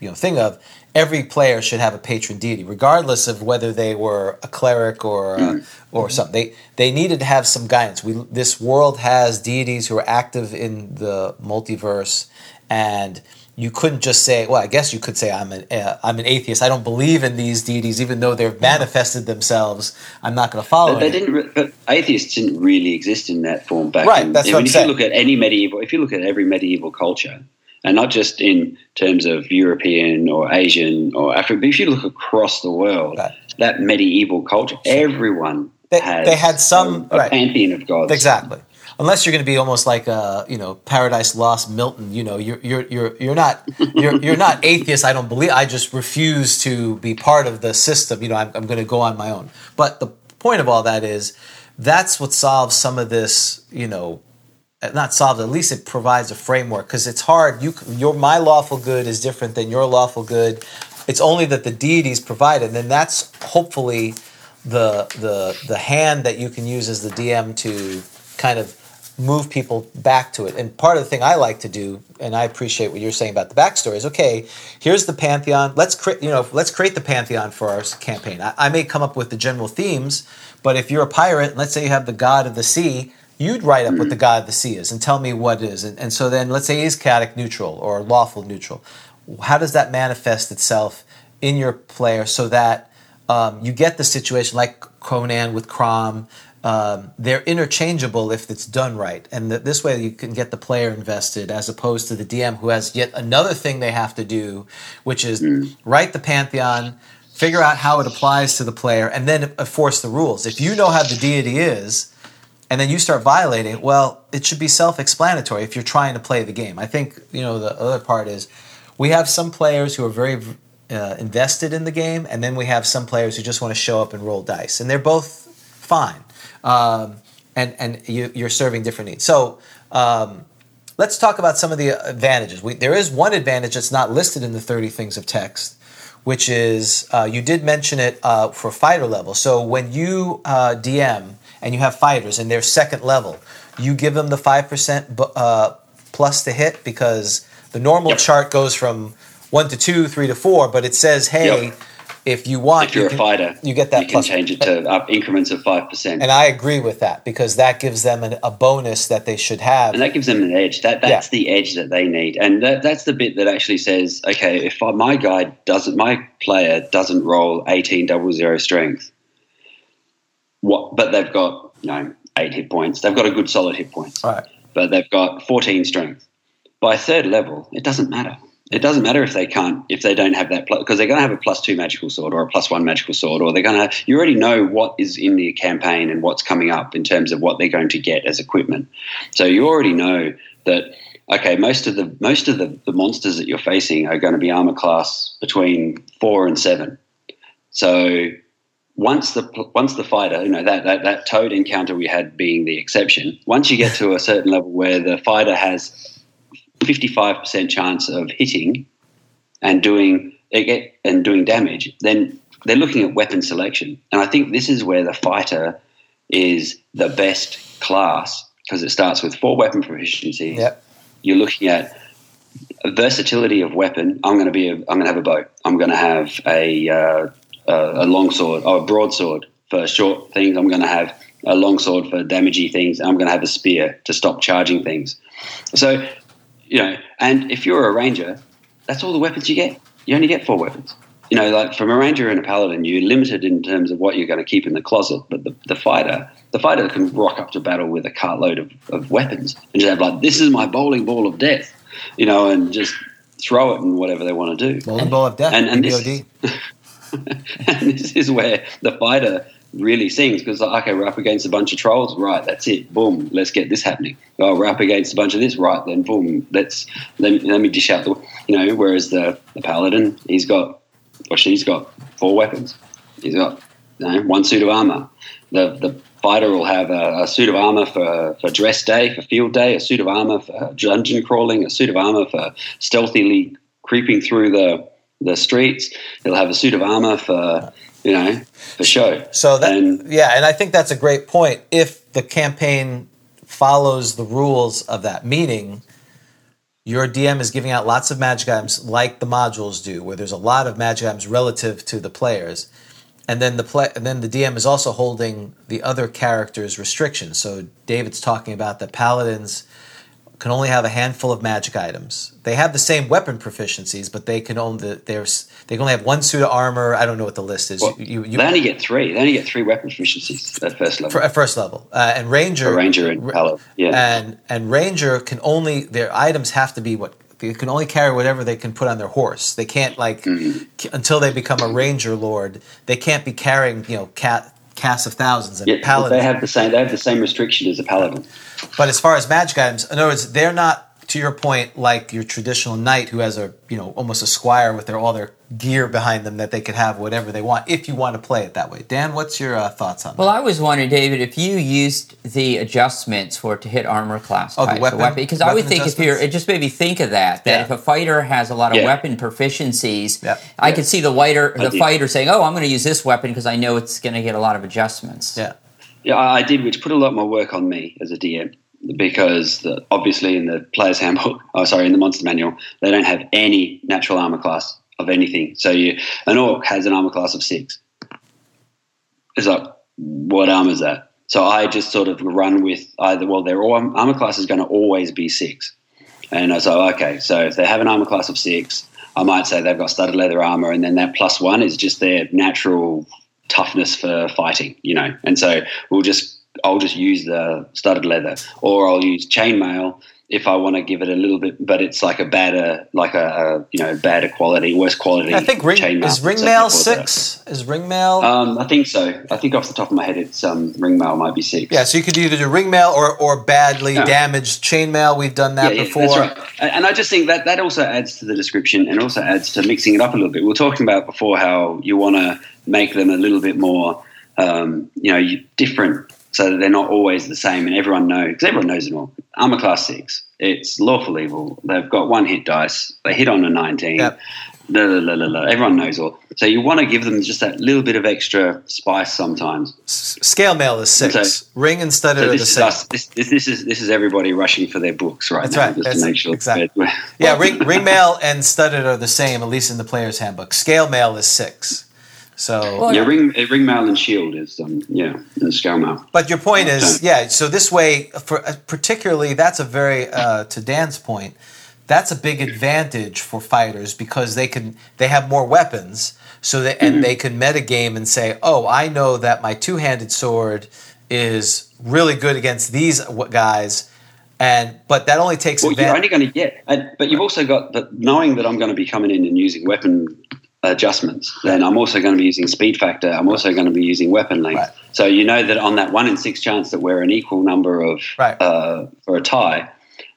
you know thing of every player should have a patron deity, regardless of whether they were a cleric or uh, or something. They they needed to have some guidance. We this world has deities who are active in the multiverse, and you couldn't just say, well, I guess you could say I'm an uh, I'm an atheist. I don't believe in these deities, even though they've manifested themselves. I'm not going to follow. But they didn't. re- But atheists didn't really exist in that form back. Right, in, that's what I'm if saying. you look at any medieval, if you look at every medieval culture, and not just in terms of European or Asian or African, but if you look across the world, Right. that medieval culture, everyone They- has they had some- a, a right. pantheon of gods. Exactly. Unless you're going to be almost like a, you know, Paradise Lost Milton. You know, you're you're you're you're not you're you're not atheist. I don't believe. I just refuse to be part of the system. You know, I'm, I'm going to go on my own. But the point of all that is, that's what solves some of this. You know, Uh, not solved. At least it provides a framework because it's hard. You your my lawful good is different than your lawful good. It's only that the deities provide, and then that's hopefully the the the hand that you can use as the DM to kind of move people back to it. And part of the thing I like to do, and I appreciate what you're saying about the backstory, is okay. Here's the pantheon. Let's create, you know, let's create the pantheon for our campaign. I, I may come up with the general themes, but if you're a pirate, let's say you have the god of the sea, you'd write up what the god of the sea is and tell me what it is. And, and so then, let's say he's chaotic neutral or lawful neutral. How does that manifest itself in your player so that um, you get the situation like Conan with Crom. Um, they're interchangeable if it's done right, and th- this way you can get the player invested as opposed to the DM who has yet another thing they have to do, which is write the pantheon, figure out how it applies to the player, and then enforce the rules. If you know how the deity is, and then you start violating well, it should be self-explanatory if you're trying to play the game. I think you know the other part is we have some players who are very uh, invested in the game, and then we have some players who just want to show up and roll dice, and they're both fine. Um, and and you, you're serving different needs. So um, let's talk about some of the advantages. We, there is one advantage that's not listed in the 30 things of text, which is uh, you did mention it uh, for fighter level. So when you uh, DM and you have fighters and they're second level, you give them the 5% uh, plus to hit because the normal Yep. chart goes from one to two, three to four, but it says, hey, Yep. if you want, If you're you a fighter, you get that You can change it to up increments of five percent. And I agree with that because that gives them an, a bonus that they should have. and that gives them an edge. That that's the edge that they need, and that, that's the bit that actually says, okay, if my guy doesn't, my player doesn't roll eighteen double zero strength, what? But they've got you know eight hit points. They've got a good solid hit points, right. but they've got fourteen strength. By third level, it doesn't matter. It doesn't matter if they can't, if they don't have that, because they're going to have a plus two magical sword or a plus one magical sword, or they're going to. You already know what is in the campaign and what's coming up in terms of what they're going to get as equipment. So you already know that. Okay, most of the most of the, the monsters that you're facing are going to be armor class between four and seven. So once the once the fighter, you know that, that that toad encounter we had being the exception. Once you get to a certain level where the fighter has fifty five percent chance of hitting and doing and doing damage, then they're looking at weapon selection. And I think this is where the fighter is the best class because it starts with four weapon proficiencies. Yep. You're looking at versatility of weapon. I'm going to be. A, I'm going to have a bow. I'm going to have a uh, a a long sword or a broadsword for short things. I'm going to have a long sword for damagey things. I'm going to have a spear to stop charging things. So, you know, and if you're a ranger, that's all the weapons you get. You only get four weapons. You know, like from a ranger and a paladin, you're limited in terms of what you're going to keep in the closet. But the, the fighter, the fighter can rock up to battle with a cartload of, of weapons and just have like, this is my bowling ball of death, you know, and just throw it and whatever they want to do. Golden Ball of Death, and- and this-. and this is where the fighter really sings because like, okay we're up against a bunch of trolls? Right that's it. Boom let's get this happening. Oh we're up against a bunch of this? Right then boom let's let me, let me dish out the you know whereas the, the paladin he's got or she's got four weapons. He's got you know, one suit of armor. The the fighter will have a, a suit of armor for, for dress day for field day a suit of armor for dungeon crawling a suit of armor for stealthily creeping through the the streets he'll have a suit of armor for you know for show So that And- yeah, and I think that's a great point. If the campaign follows the rules of that, meaning your DM is giving out lots of magic items like the modules do, where there's a lot of magic items relative to the players. And then the play, and then the DM is also holding the other characters' restrictions. So David's talking about the paladins can only have a handful of magic items. They have the same weapon proficiencies, but they can only they can only have one suit of armor. I don't know what the list is. Well, you, you, they only get three. They only get three weapon proficiencies at first level. for, at first level, uh, and ranger, For Ranger and Paladin, yeah. and and ranger can only their items have to be what they can only carry whatever they can put on their horse. They can't like Mm-hmm. c- until they become a ranger lord. They can't be carrying you know cat casts of thousands and yeah, paladins. they have the same. They have the same restriction as a paladin. But as far as magic items, in other words, they're not to your point like your traditional knight who has a you know almost a squire with their all their gear behind them that they could have whatever they want if you want to play it that way. Dan, what's your uh, thoughts on that? Well, I was wondering, David, if you used the adjustments for to hit armor class Oh, the types, weapon- because I would think if you're, it just made me think of that. That Yeah. if a fighter has a lot of Yeah. weapon proficiencies, Yep. I could see the fighter, the fighter saying, "Oh, I'm going to use this weapon because I know it's going to get a lot of adjustments." Yeah. Yeah, I did, which put a lot more work on me as a DM because the, obviously in the player's handbook, oh sorry, in the monster manual, they don't have any natural armor class of anything. So you, an orc has an armor class of six. It's like, what armor is that? So I just sort of run with either. Well, their armor class is going to always be six, and I was like, okay. So if they have an armor class of six, I might say they've got studded leather armor, and then that plus one is just their natural toughness for fighting, you know. And so we'll just I'll just use the studded leather, or I'll use chainmail if I want to give it a little bit, but it's like a badder, like a, a you know badder quality, worse quality. I think ring chainmail. is ringmail six. Is ringmail? Um, I think so. I think off the top of my head, it's um, ringmail might be six. yeah, so you could either do ringmail or or badly Yeah. damaged chainmail. We've done that yeah, before. that's right. And and I just think that that also adds to the description and also adds to mixing it up a little bit. We are talking about before how you want to make them a little bit more, um, you know, different, so that they're not always the same, and everyone knows because everyone knows it all. Armor class six. It's lawful evil. They've got one hit dice. They hit on a nineteen. Yep. La, la, la, la. Everyone knows all. So you want to give them just that little bit of extra spice sometimes. S- Scale mail is six. So- Ring and studded So are the is same. us. This, this, this is this is everybody rushing for their books right That's now, right. just That's to make sure. exactly. Yeah, ring, ring mail and studded are the same, at least in the player's handbook. Scale mail is six. So, Well, Yeah, ring uh, ring mail and shield is um yeah and scale mail. but your point is, yeah. So this way, for uh, particularly, that's a very uh, to Dan's point. That's a big advantage for fighters because they can they have more weapons, so they and they can metagame and say, oh, I know that my two handed sword is really good against these guys, and but that only takes Well, you're advantage. only going to get, and, but you've also got the knowing that I'm going to be coming in and using weapon adjustments. Then I'm also going to be using speed factor. I'm also going to be using weapon length. Right. So you know that on that one in six chance that we're an equal number of Right. uh, for a tie,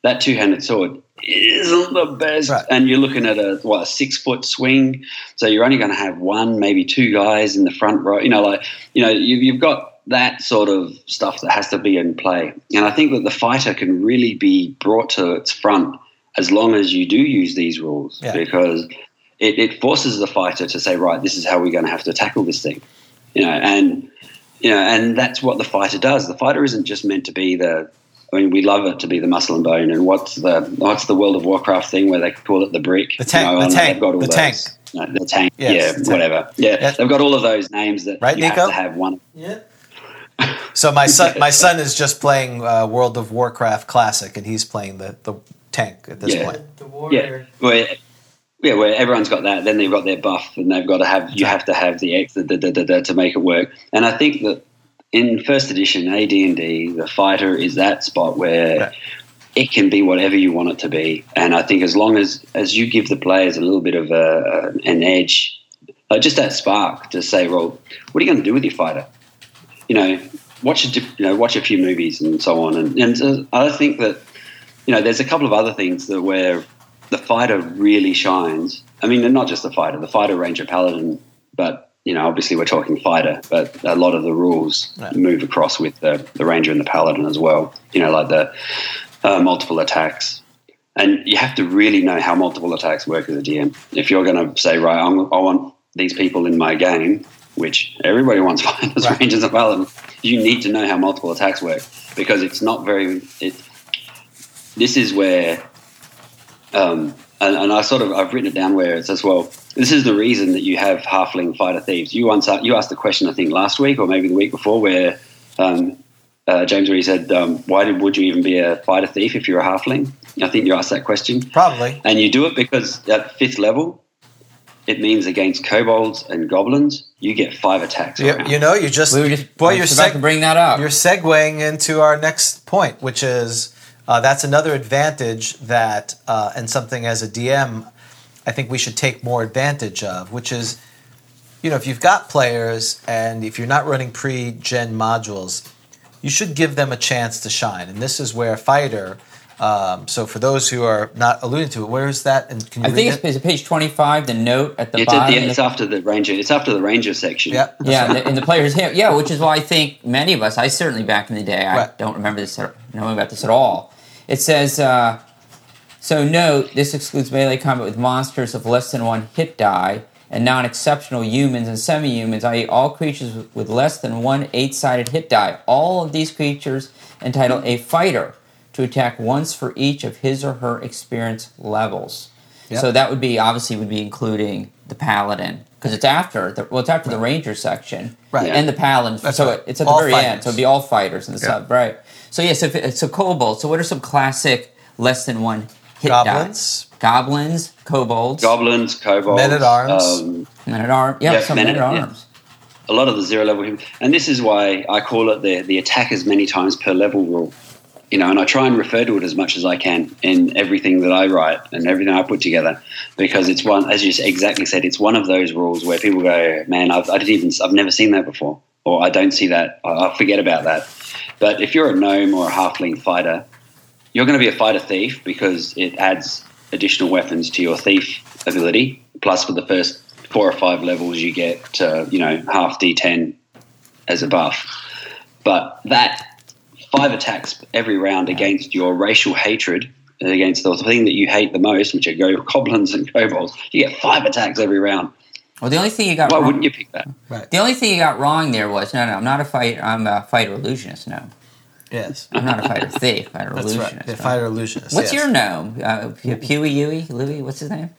that two handed sword isn't the best. Right. And you're looking at a what a six foot swing. So you're only going to have one, maybe two guys in the front row. You know, like you know, you, you've got that sort of stuff that has to be in play. And I think that the fighter can really be brought to its front as long as you do use these rules Yeah. because it, it forces the fighter to say, right, this is how we're going to have to tackle this thing. You know, and you know, and that's what the fighter does. The fighter isn't just meant to be the. I mean, we love it to be the muscle and bone. And what's the what's the World of Warcraft thing where they call it the brick? The tank, You the tank, got all the those- tank. no, the tank. Yes, yeah, the tank. whatever. Yeah, Yeah. they've got all of those names that Right, you Nico? have to have one. Yeah. So my son, my son is just playing uh, World of Warcraft Classic, and he's playing the, the tank at this Yeah. point. The warrior. Yeah, warrior. Yeah, where everyone's got that. Then they've got their buff, and they've got to have you have to have the X da, da, da, to make it work. And I think that in first edition AD and D, the fighter is that spot where Right. it can be whatever you want it to be. And I think as long as as you give the players a little bit of a, an edge, uh, just that spark to say, well, what are you going to do with your fighter? You know, watch a you know watch a few movies and so on. And, and uh, I think that you know there's a couple of other things that where the fighter really shines. I mean, not just the fighter, the fighter, ranger, paladin, but you know, obviously we're talking fighter, but a lot of the rules Right. move across with the, the ranger and the paladin as well. You know, like the uh, multiple attacks. And you have to really know how multiple attacks work as a DM. If you're going to say, right, I'm, I want these people in my game, which everybody wants fighters, Right. rangers, and paladins, you need to know how multiple attacks work because it's not very. It, this is where Um, and, and I sort of I've written it down where it says, well, this is the reason that you have halfling fighter thieves. You once you asked the question I think last week or maybe the week before where um, uh, James where he said, um, why did, would you even be a fighter thief if you're a halfling? I think you asked that question. Probably. And you do it because at fifth level, it means against kobolds and goblins, you get five attacks. You, you know, you just We just boy, you're was about seg- bring that up. You're segueing into our next point, which is uh, that's another advantage that, uh, and something as a DM, I think we should take more advantage of, which is, you know, if you've got players and if you're not running pre-gen modules, you should give them a chance to shine. And this is where fighter. Um, so for those who are not alluding to it, where is that? And can you I think it's, it page 25, the note at the It's, at bottom. the, it's after the ranger. It's after the ranger section. Yeah. yeah, right. the, in the player's hand. Yeah, which is why I think many of us, I certainly back in the day, I Right. don't remember this, at- knowing about this at all. It says, uh, so note, this excludes melee combat with monsters of less than one hit die and non exceptional humans and semi humans, i.e., all creatures with- less than one eight sided hit die. All of these creatures entitle a fighter to attack once for each of his or her experience levels. Yep. So that would be obviously would be including the paladin because it's after the well it's after the ranger section Right. and the paladin. That's so right. it's at the All very fighters. end. So it'd be all fighters in the Yeah. sub, right? So yes, if it, so kobolds. So what are some classic less than one hit Goblins. die? Goblins, kobolds, Goblins, kobolds, Men at arms. Um, men at arms. Yeah, Yeah, some men men at at- yeah. arms. a lot of the zero level, and this is why I call it the the attack as many times per level rule. You know, and I try and refer to it as much as I can in everything that I write and everything I put together, because it's one, as you exactly said, it's one of those rules where people go, "Man, I've, I didn't even, I've never seen that before," or "I don't see that, I forget about that." But if you're a gnome or a halfling fighter, you're going to be a fighter thief because it adds additional weapons to your thief ability. Plus, for the first four or five levels, you get uh, you know half d10 as a buff. But that five attacks every round against your racial hatred, against the thing that you hate the most, which are go goblins and kobolds, you get five attacks every round. Well, the only thing you got Why wrong, wouldn't you pick that? Right. the only thing you got wrong there was no, no, I'm not a fighter. I'm a fighter illusionist. No, Yes. I'm not a fighter thief. Fighter That's illusionist. right. The fighter illusionist. What's yes. your gnome? Uh, Pewee, Yui, Louie? What's his name?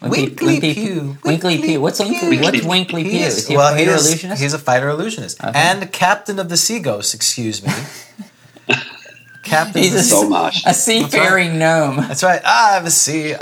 Winkly Pew. Winkly Pew. What's Winkly? Pew. What's Winkly Pew? Is, is, he a well, he fighter is, illusionist? he's a fighter illusionist Okay. and captain of the Sea Ghost. Excuse me, captain. He's of a, the Soul sea- Marsh. a seafaring gnome. That's right. Ah, I have a sea. Oh,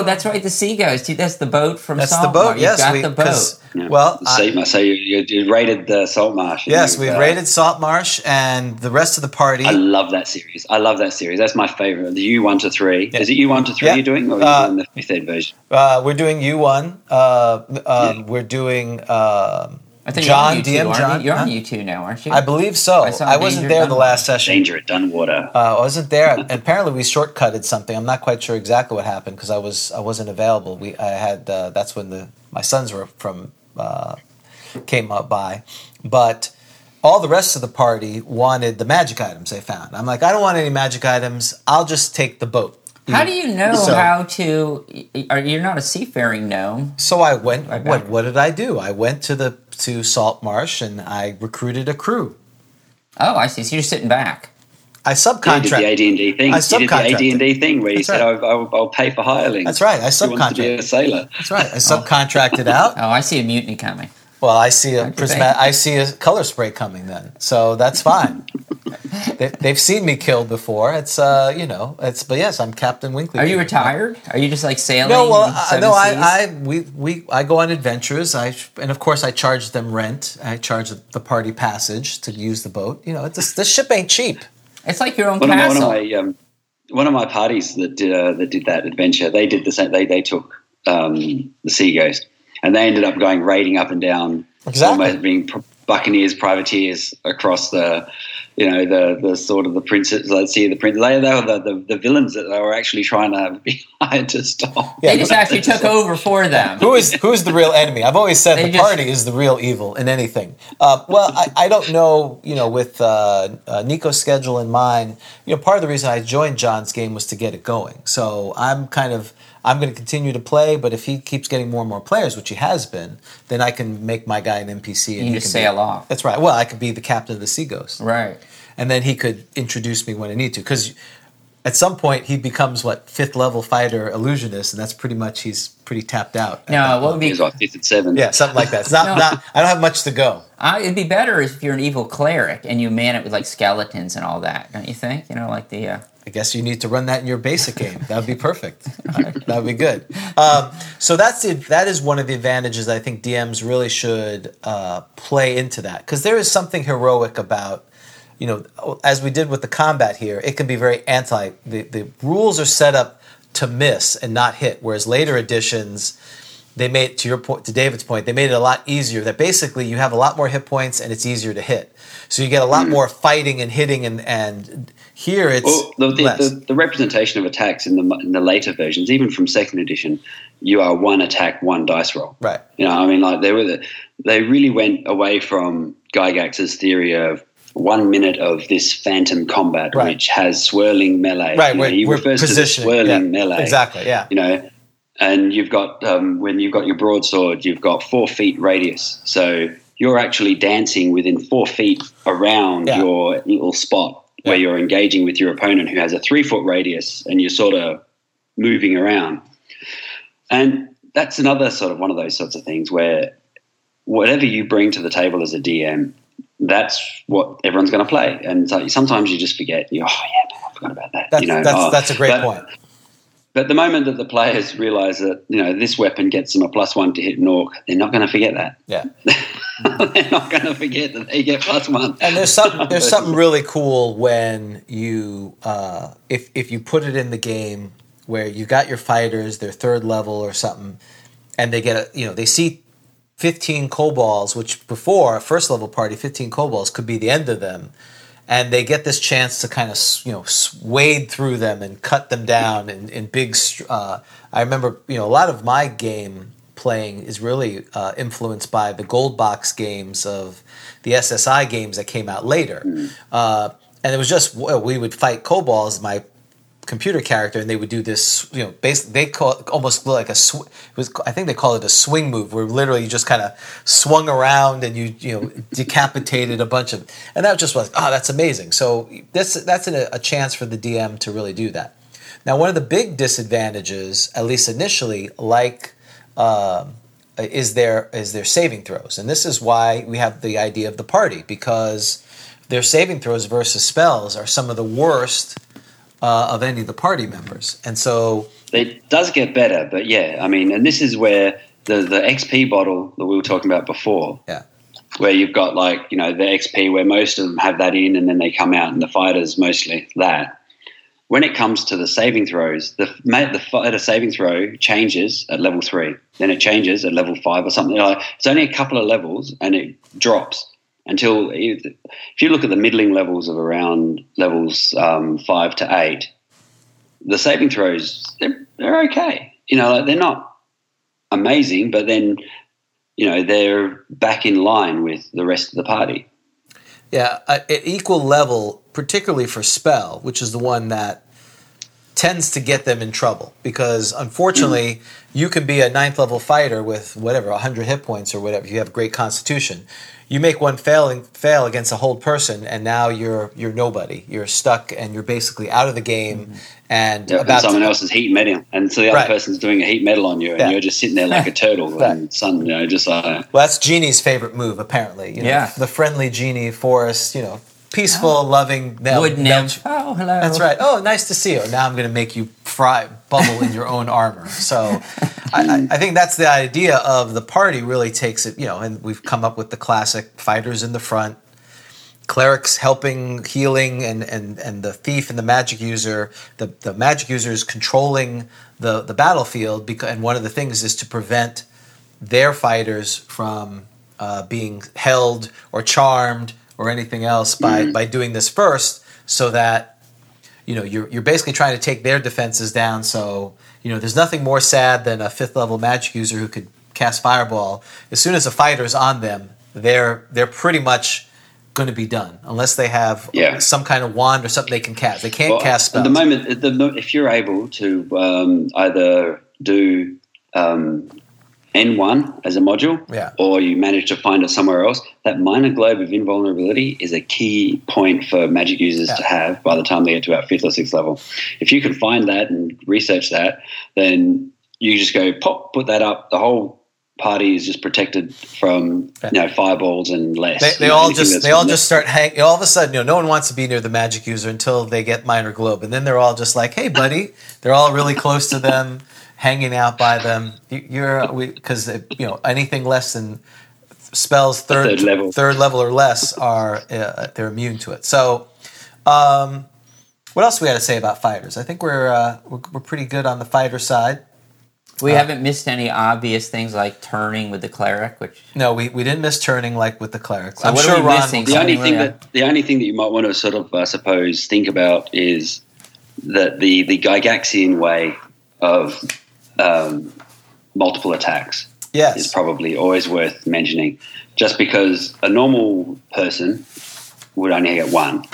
Oh, that's right. The Sea Ghost. See, That's the boat from Saltmarsh. that's the boat. You've Yes, got we. the boat. 'cause- Yeah. Well, I- so, so you, you, you raided the Salt Marsh. yes, we uh, raided Saltmarsh, and the rest of the party. I love that series. I love that series. That's my favorite. The U one to three. Yeah. Is it U one to three Yeah. you're doing, or are you Uh, doing the fifth ed version? Uh, we're doing U one. Uh, um, Yeah. We're doing um, I think John you're on U2, DM John. you? You're on huh? U2 now, aren't you? I believe so. I I wasn't Danger there the last session. Danger at Dunwater. Uh, I wasn't there, apparently we shortcutted something. I'm not quite sure exactly what happened because I was I wasn't available. We I had uh, that's when the my sons were from uh, came up by, but all the rest of the party wanted the magic items they found. I'm like, I don't want any magic items. I'll just take the boat. How do you know So- how to? Are you're not a seafaring gnome? So I went. What what did I do? I went to the to Salt Marsh and I recruited a crew. Oh, I see. So you're sitting back. I You did the subcontract. AD&D thing. I you did the subcontracted. AD&D thing where you That's said, right. I'll, I'll, I'll pay for hirelings. That's right, I He wants to be a sailor. That's right. I subcontracted out. Oh, I see a mutiny coming. Well, I see a Don't prisma- I see a color spray coming then, so that's fine. they, they've seen me killed before. It's uh, you know, it's but yes, I'm Captain Winkley. Are you retired? Are you just like sailing? No, well, uh, no. I, I, we, we, I go on adventures. I, and of course, I charge them rent. I charge the party passage to use the boat. You know, it's, this ship ain't cheap. It's like your own One of, my, one castle. of my um, one of my parties that did uh, that did that adventure, they did the same. They they took um, the Sea Ghost, and they ended up going raiding up and down, Exactly. almost being pr- buccaneers, privateers across the, you know, the the sort of the princes. Let's see, the prince. They, they were the, the, the villains that they were actually trying to be hired to stop. Yeah, they just actually took over for them. Who is who's the real enemy? I've always said They the just- party is the real evil in anything. Uh, well, I, I don't know. You know, with uh, uh, Nico's schedule in mind, you know, part of the reason I joined John's game was to get it going. So I'm kind of I'm going to continue to play, but if he keeps getting more and more players, which he has been, then I can make my guy an NPC. And You he can just be- sail off. That's right. Well, I could be the captain of the Sea Ghost Right. and then he could introduce me when I need to. Because at some point he becomes what fifth level fighter illusionist, and that's pretty much he's pretty tapped out. at that No, what would be He was like fifth and seventh. yeah, something like that. It's not No. not. I don't have much to go. Uh, it'd be better if you're an evil cleric and you man it with like skeletons and all that, don't you think? You know, like the uh, I guess you need to run that in your basic game. That would be perfect. that would be good. Um, so that's the, that is one of the advantages I think DMs really should uh, play into that because there is something heroic about you know as we did with the combat here. It can be very anti. The the rules are set up to miss and not hit, whereas later editions. They made to your point, to David's point. They made it a lot easier. That basically you have a lot more hit points and it's easier to hit. So you get a lot hmm. more fighting and hitting, and and here it's Well, the, the, the, the representation of attacks in the in the later versions, even from second edition, you are one attack, one dice roll. Right. You know, I mean, like they were, the, they really went away from Gygax's theory of one minute of this phantom combat, Right. which has swirling melee. Right, You know, he refers to the swirling yeah, melee. exactly, yeah. You know, and you've got um, when you've got your broadsword, you've got four feet radius, so you're actually dancing within four feet around Yeah. your little spot where Yeah. you're engaging with your opponent who has a three foot radius, and you're sort of moving around. And that's another sort of one of those sorts of things where whatever you bring to the table as a DM, that's what everyone's going to play. And so sometimes you just forget. You, oh yeah, I forgot about that. That's, you know, that's, oh, that's a great but- point. But the moment that the players realise that you know this weapon gets them a plus one to hit an orc, they're not going to forget that. Yeah, they're not going to forget that they get plus one. and there's something there's something really cool when you uh, if if you put it in the game where you got your fighters, they're third level or something, and they get a you know they see 15 kobolds, which before a first level party, 15 kobolds could be the end of them. And they get this chance to kind of you know wade through them and cut them down in, in big. Uh, I remember you know a lot of my game playing is really uh, influenced by the gold box games of the SSI games that came out later. Uh, and it was just we would fight kobolds. My computer character, and they would do this. You know, basically they call it almost like a. Sw- was I think they call it a swing move, where literally you just kind of swung around and you you know decapitated a bunch of, and that just was oh that's amazing. So that's that's an, a chance for the DM to really do that. Now, one of the big disadvantages, at least initially, like um, is their is their saving throws, and this is why we have the idea of the party because their saving throws versus spells are some of the worst uh, of any of the party members, and so It does get better, but yeah, I mean, and this is where the the XP bottle that we were talking about before, yeah, where you've got like you know the XP where most of them have that in and then they come out, and the fighters mostly that. When it comes to the saving throws, the the fighter saving throw changes at level three, then it changes at level five or something. Like it's only a couple of levels, and it drops until if you look at the middling levels of around levels um, five to eight, the saving throws they're, they're okay. You know, like, they're not amazing, but then you know they're back in line with the rest of the party. yeah, uh, at equal level, particularly for spell, which is the one that tends to get them in trouble because unfortunately you can be a ninth level fighter with whatever 100 hit points or whatever you have great constitution you make one failing fail against a hold person and now you're you're nobody you're stuck and you're basically out of the game mm-hmm. and Yeah, about someone to, else is heat metal, and so the other Right. person's doing a heat metal on you, and Yeah. you're just sitting there like a turtle, Right. and sun, you know, just like well that's genie's favorite move apparently you know, Yeah. the friendly genie forest you know peaceful loving now- wood nymph. Oh, hello. That's right. Oh, nice to see you. Now I'm going to make you fry bubble in your own armor. So, I, I, I think that's the idea of the party. Really takes it, you know, and we've come up with the classic fighters in the front, clerics helping, healing, and and and the thief and the magic user. The the magic user is controlling the the battlefield because, and one of the things is to prevent their fighters from uh, being held or charmed or anything else by, by doing this first so that you know you're, you're basically trying to take their defenses down. So you know there's nothing more sad than a fifth level magic user who could cast fireball. As soon as a fighter is on them they're they're pretty much going to be done unless they have Yeah. some kind of wand or something they can cast. They can't Well, cast At spells. the moment, at the, mo- if you're able to um, either do um, N1 as a module, Yeah. or you manage to find it somewhere else, that minor globe of invulnerability is a key point for magic users to have by the time they get to about fifth or sixth level. If you can find that and research that, then you just go pop, put that up. The whole party is just protected from you know fireballs and less. They, You they know, all just they all just start hang. All of a sudden, you know, no one wants to be near the magic user until they get minor globe, and then they're all just like, "Hey, buddy!" They're all really close to them, hanging out by them. You, you're because you know anything less than spells third Third level. third level or less are uh, they're immune to it. So, um, what else we got to say about fighters? I think we're, uh, we're we're pretty good on the fighter side. We haven't missed any obvious things like turning with the cleric, which No, we, we didn't miss turning like with the cleric. So I'm what are sure we Ron. missing? the only thing really- that the only thing that you might want to sort of I suppose think about is that the the Gygaxian way of um, multiple attacks yes. is probably always worth mentioning. Just because a normal person would only get one,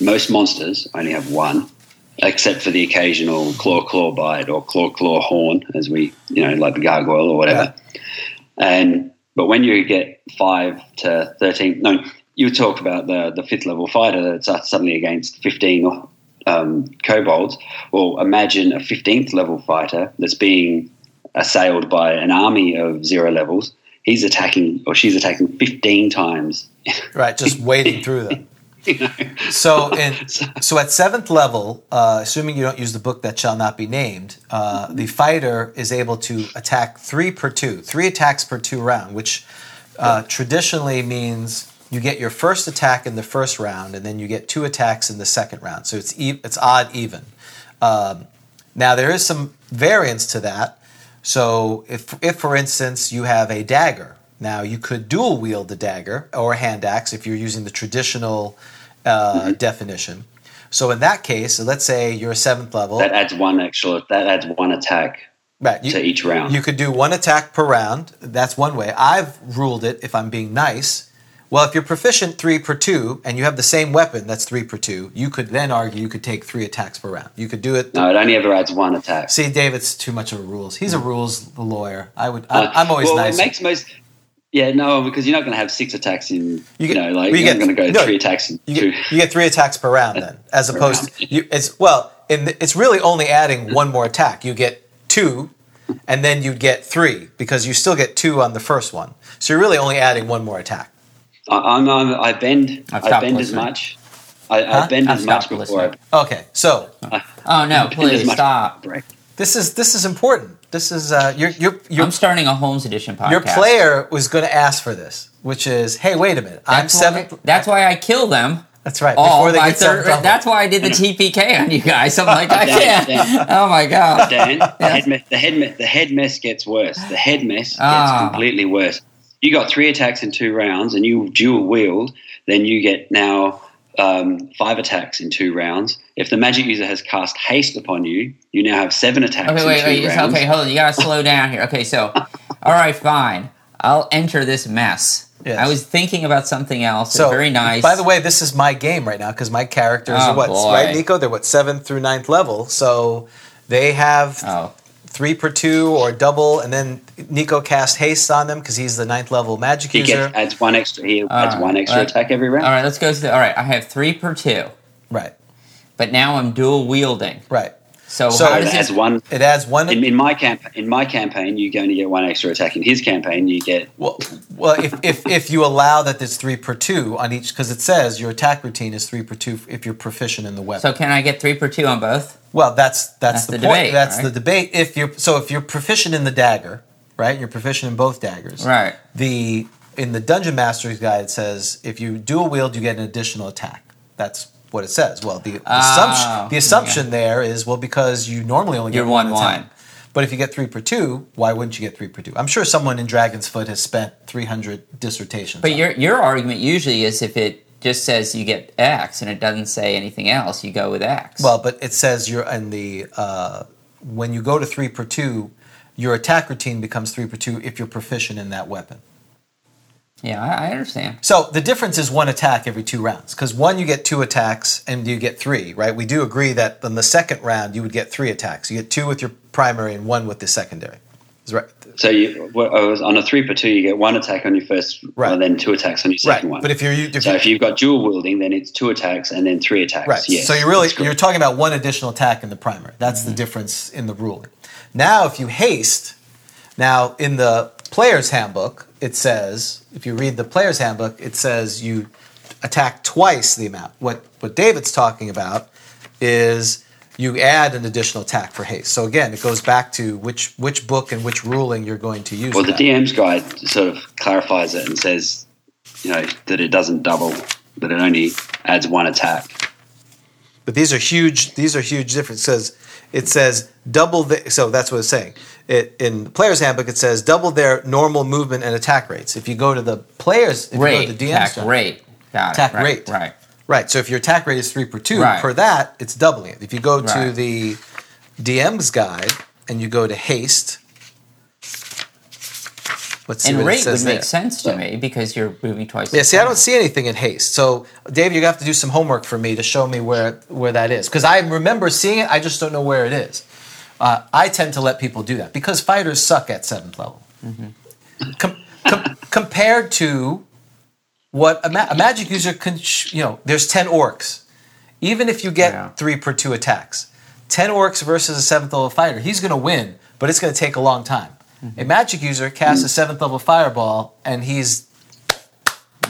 most monsters only have one, except for the occasional claw claw bite or claw claw horn, as we you know like the gargoyle or whatever. And but when you get five to thirteen, no, you talk about the the fifth level fighter that's suddenly against fifteen um, kobolds. Well, imagine a fifteenth level fighter that's being assailed by an army of zero levels. He's attacking or she's attacking fifteen times. Right, just wading through them. you know? So, in, so at seventh level, uh, assuming you don't use the book that shall not be named, uh, the fighter is able to attack three per two, three attacks per two round, which uh, traditionally means you get your first attack in the first round, and then you get two attacks in the second round. So it's e- it's odd even. Um, now there is some variance to that. So if, if for instance you have a dagger, now you could dual wield the dagger or hand axe if you're using the traditional uh, definition. So in that case, so let's say you're a seventh level, that adds one extra. That adds one attack right? You, to each round. you could do one attack per round. That's one way. I've ruled it if I'm being nice. Well, if you're proficient three per two and you have the same weapon that's three per two, you could then argue you could take three attacks per round. You could do it. no, it only ever adds one attack. See, David's too much of a rules. He's a rules lawyer. I would. I, Uh, I'm always well, nice. It makes most. Yeah, no, because you're not going to have six attacks in. You You, get- know, like well, you you're not going to go no, three attacks in You two. get, you get three attacks per round then, as opposed round. to you. It's well, in the, it's really only adding one more attack. You get two, and then you get three because you still get two on the first one. So you're really only adding one more attack. I, I'm, I'm, I bend. I've I stopped bend as much. I, Huh? I bend I've as much before listening. Okay, so oh no, I bend as please stop. break. this is this is important. This is uh, your your your I'm starting a Holmes edition podcast. your player was going to ask for this, which is, hey, wait a minute, I'm seven. Why, that's why I kill them. That's right. all Before they get third, level. That's why I did the TPK on you guys. I'm like, I can't. Dan. Oh my god. Dan, the head mess, the head mess, the head mess gets worse. The head mess gets Ah. completely worse. You got three attacks in two rounds, and you dual wield. Then you get now um, five attacks in two rounds. If the magic user has cast haste upon you, you now have seven attacks Okay, in wait, two wait. rounds. Okay, hold on. You gotta slow down here. Okay, so, all right, fine. I'll enter this mess. Yes. I was thinking about something else. So, very nice. By the way, this is my game right now because my characters Oh, are what, boy. right, Nico? They're what seventh through ninth level, so they have oh, three per two or double, and then Nico cast haste on them because he's the ninth level magic He user. gets adds one extra. He adds right, one extra right. attack every round. all right. Let's go to the. All right, I have three per two, right, but now I'm dual wielding. right. So, So how does it adds this? one. It adds one. In, in my camp, in my campaign, you're going to get one extra attack. In his campaign, you get well, well, if, if if you allow that there's three per two on each, because it says your attack routine is three per two if you're proficient in the weapon. So can I get three per two on both? Well, that's that's, That's the, the point. debate, that's right? the debate. If you're so, if you're proficient in the dagger, right? You're proficient in both daggers. Right. The in the Dungeon Master's Guide it says if you dual wield, you get an additional attack. That's what it says. Well, the, the Oh, assumption the assumption there is well because you normally only get You're one one attack. one. But if you get three per two, why wouldn't you get three per two? I'm sure someone in Dragonsfoot has spent 300 dissertations. But your your argument usually is if it just says you get X and it doesn't say anything else, you go with X. Well, but it says you're in the uh, when you go to three per two, your attack routine becomes three per two if you're proficient in that weapon. Yeah, I, I understand. So the difference is one attack every two rounds because one you get two attacks and you get three, right? We do agree that in the second round you would get three attacks. You get two with your primary and one with the secondary. Is right. So you well, I was on a three per two, you get one attack on your first, Right. and then two attacks on your Right. second one. But if you're if so you- if you've got dual wielding, then it's two attacks and then three attacks. Right. Yes, so you're really you're talking about one additional attack in the primer. That's Mm-hmm. the difference in the ruling. Now, if you haste, now in the player's handbook, it says if you read the player's handbook, it says you attack twice the amount. What what David's talking about is you add an additional attack for haste. So again, it goes back to which which book and which ruling you're going to use. Well, the. DM's guide sort of clarifies it and says, you know, that it doesn't double, that it only adds one attack. But these are huge. These are huge differences. It says double the. So that's what it's saying. It in the player's handbook. It says double their normal movement and attack rates. If you go to the players, if you go Rate, to the DM's attack chart- rate. Got Attack it. Right, rate. Right. right? So if your attack rate is three per two, Right. per that it's doubling it. If you go to Right. the DM's guide and you go to haste, let's see And rate would make there. sense to me because you're moving twice. Yeah, see, I don't see anything in haste. So, Dave, you have to do some homework for me to show me where where that is because I remember seeing it. I just don't know where it is. Uh, I tend to let people do that because fighters suck at seventh level. Com- com- compared to what a, ma- a magic user can, sh- you know, there's ten orcs. Even if you get Yeah. three per two attacks, ten orcs versus a seventh level fighter, he's going to win, but it's going to take a long time. A magic user casts a seventh level fireball and he's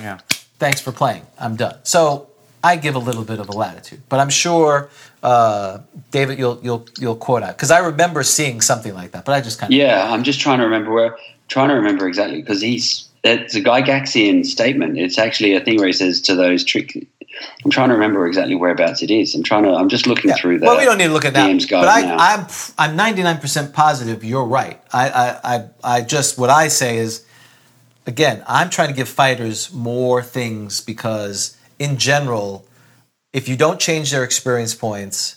Yeah. thanks for playing. I'm done. So I give a little bit of a latitude, but I'm sure uh, David, you'll you'll you'll quote out because I remember seeing something like that, but I just kind of Yeah, I'm just trying to remember where, trying to remember exactly because he's it's a Gygaxian statement. It's actually a thing where he says to those trick. I'm trying to remember exactly whereabouts it is. I'm trying to. I'm just looking Yeah. through the. well, we don't need to look at that. DM's But I, now. I'm I'm 99 percent positive you're right. I, I I I just what I say is, again, I'm trying to give fighters more things because in general, if you don't change their experience points,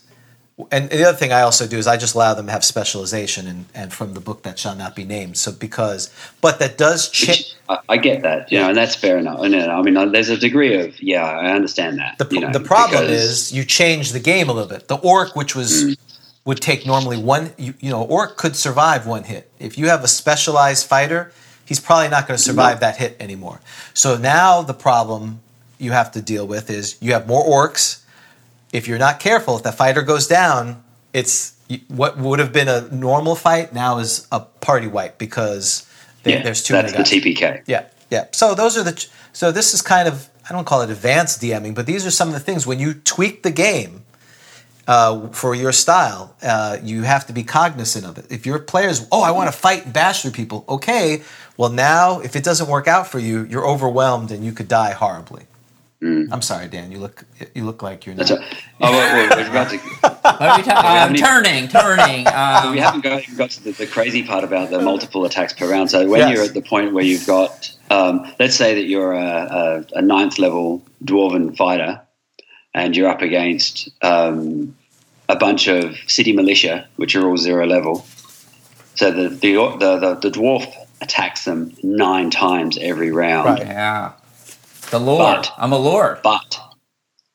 and the other thing I also do is I just allow them to have specialization and, and from the book that shall not be named. So because, but that does change. I, get that, yeah, and that's fair enough. And, I mean, there's a degree of yeah, I understand that. The, you know, the problem because- is you change the game a little bit. The orc, which was Mm. would take normally one, you, you know, orc could survive one hit. If you have a specialized fighter, he's probably not going to survive that hit anymore. So now the problem you have to deal with is you have more orcs. If you're not careful, if the fighter goes down, it's what would have been a normal fight now is a party wipe because there, yeah, there's too that's many guys. the TPK. Yeah, yeah. So those are the. So this is kind of I don't call it advanced DMing, but these are some of the things when you tweak the game uh, for your style, uh, you have to be cognizant of it. If your players, oh, I want to fight and bash through people, okay. Well, now if it doesn't work out for you, you're overwhelmed and you could die horribly. I'm sorry, Dan. You look you look like you're not. Mm. That's a, oh, well, well, we're about to. What are we talking? I'm turning, turning. Um, we haven't got, got to the, the crazy part about the multiple attacks per round. So when Yes. you're at the point where you've got, um, let's say that you're a, a, a ninth level dwarven fighter, and you're up against um, a bunch of city militia, which are all zero level. So the the the, the, the dwarf attacks them nine times every round. Right. yeah. The Lord. But- I'm a Lord. but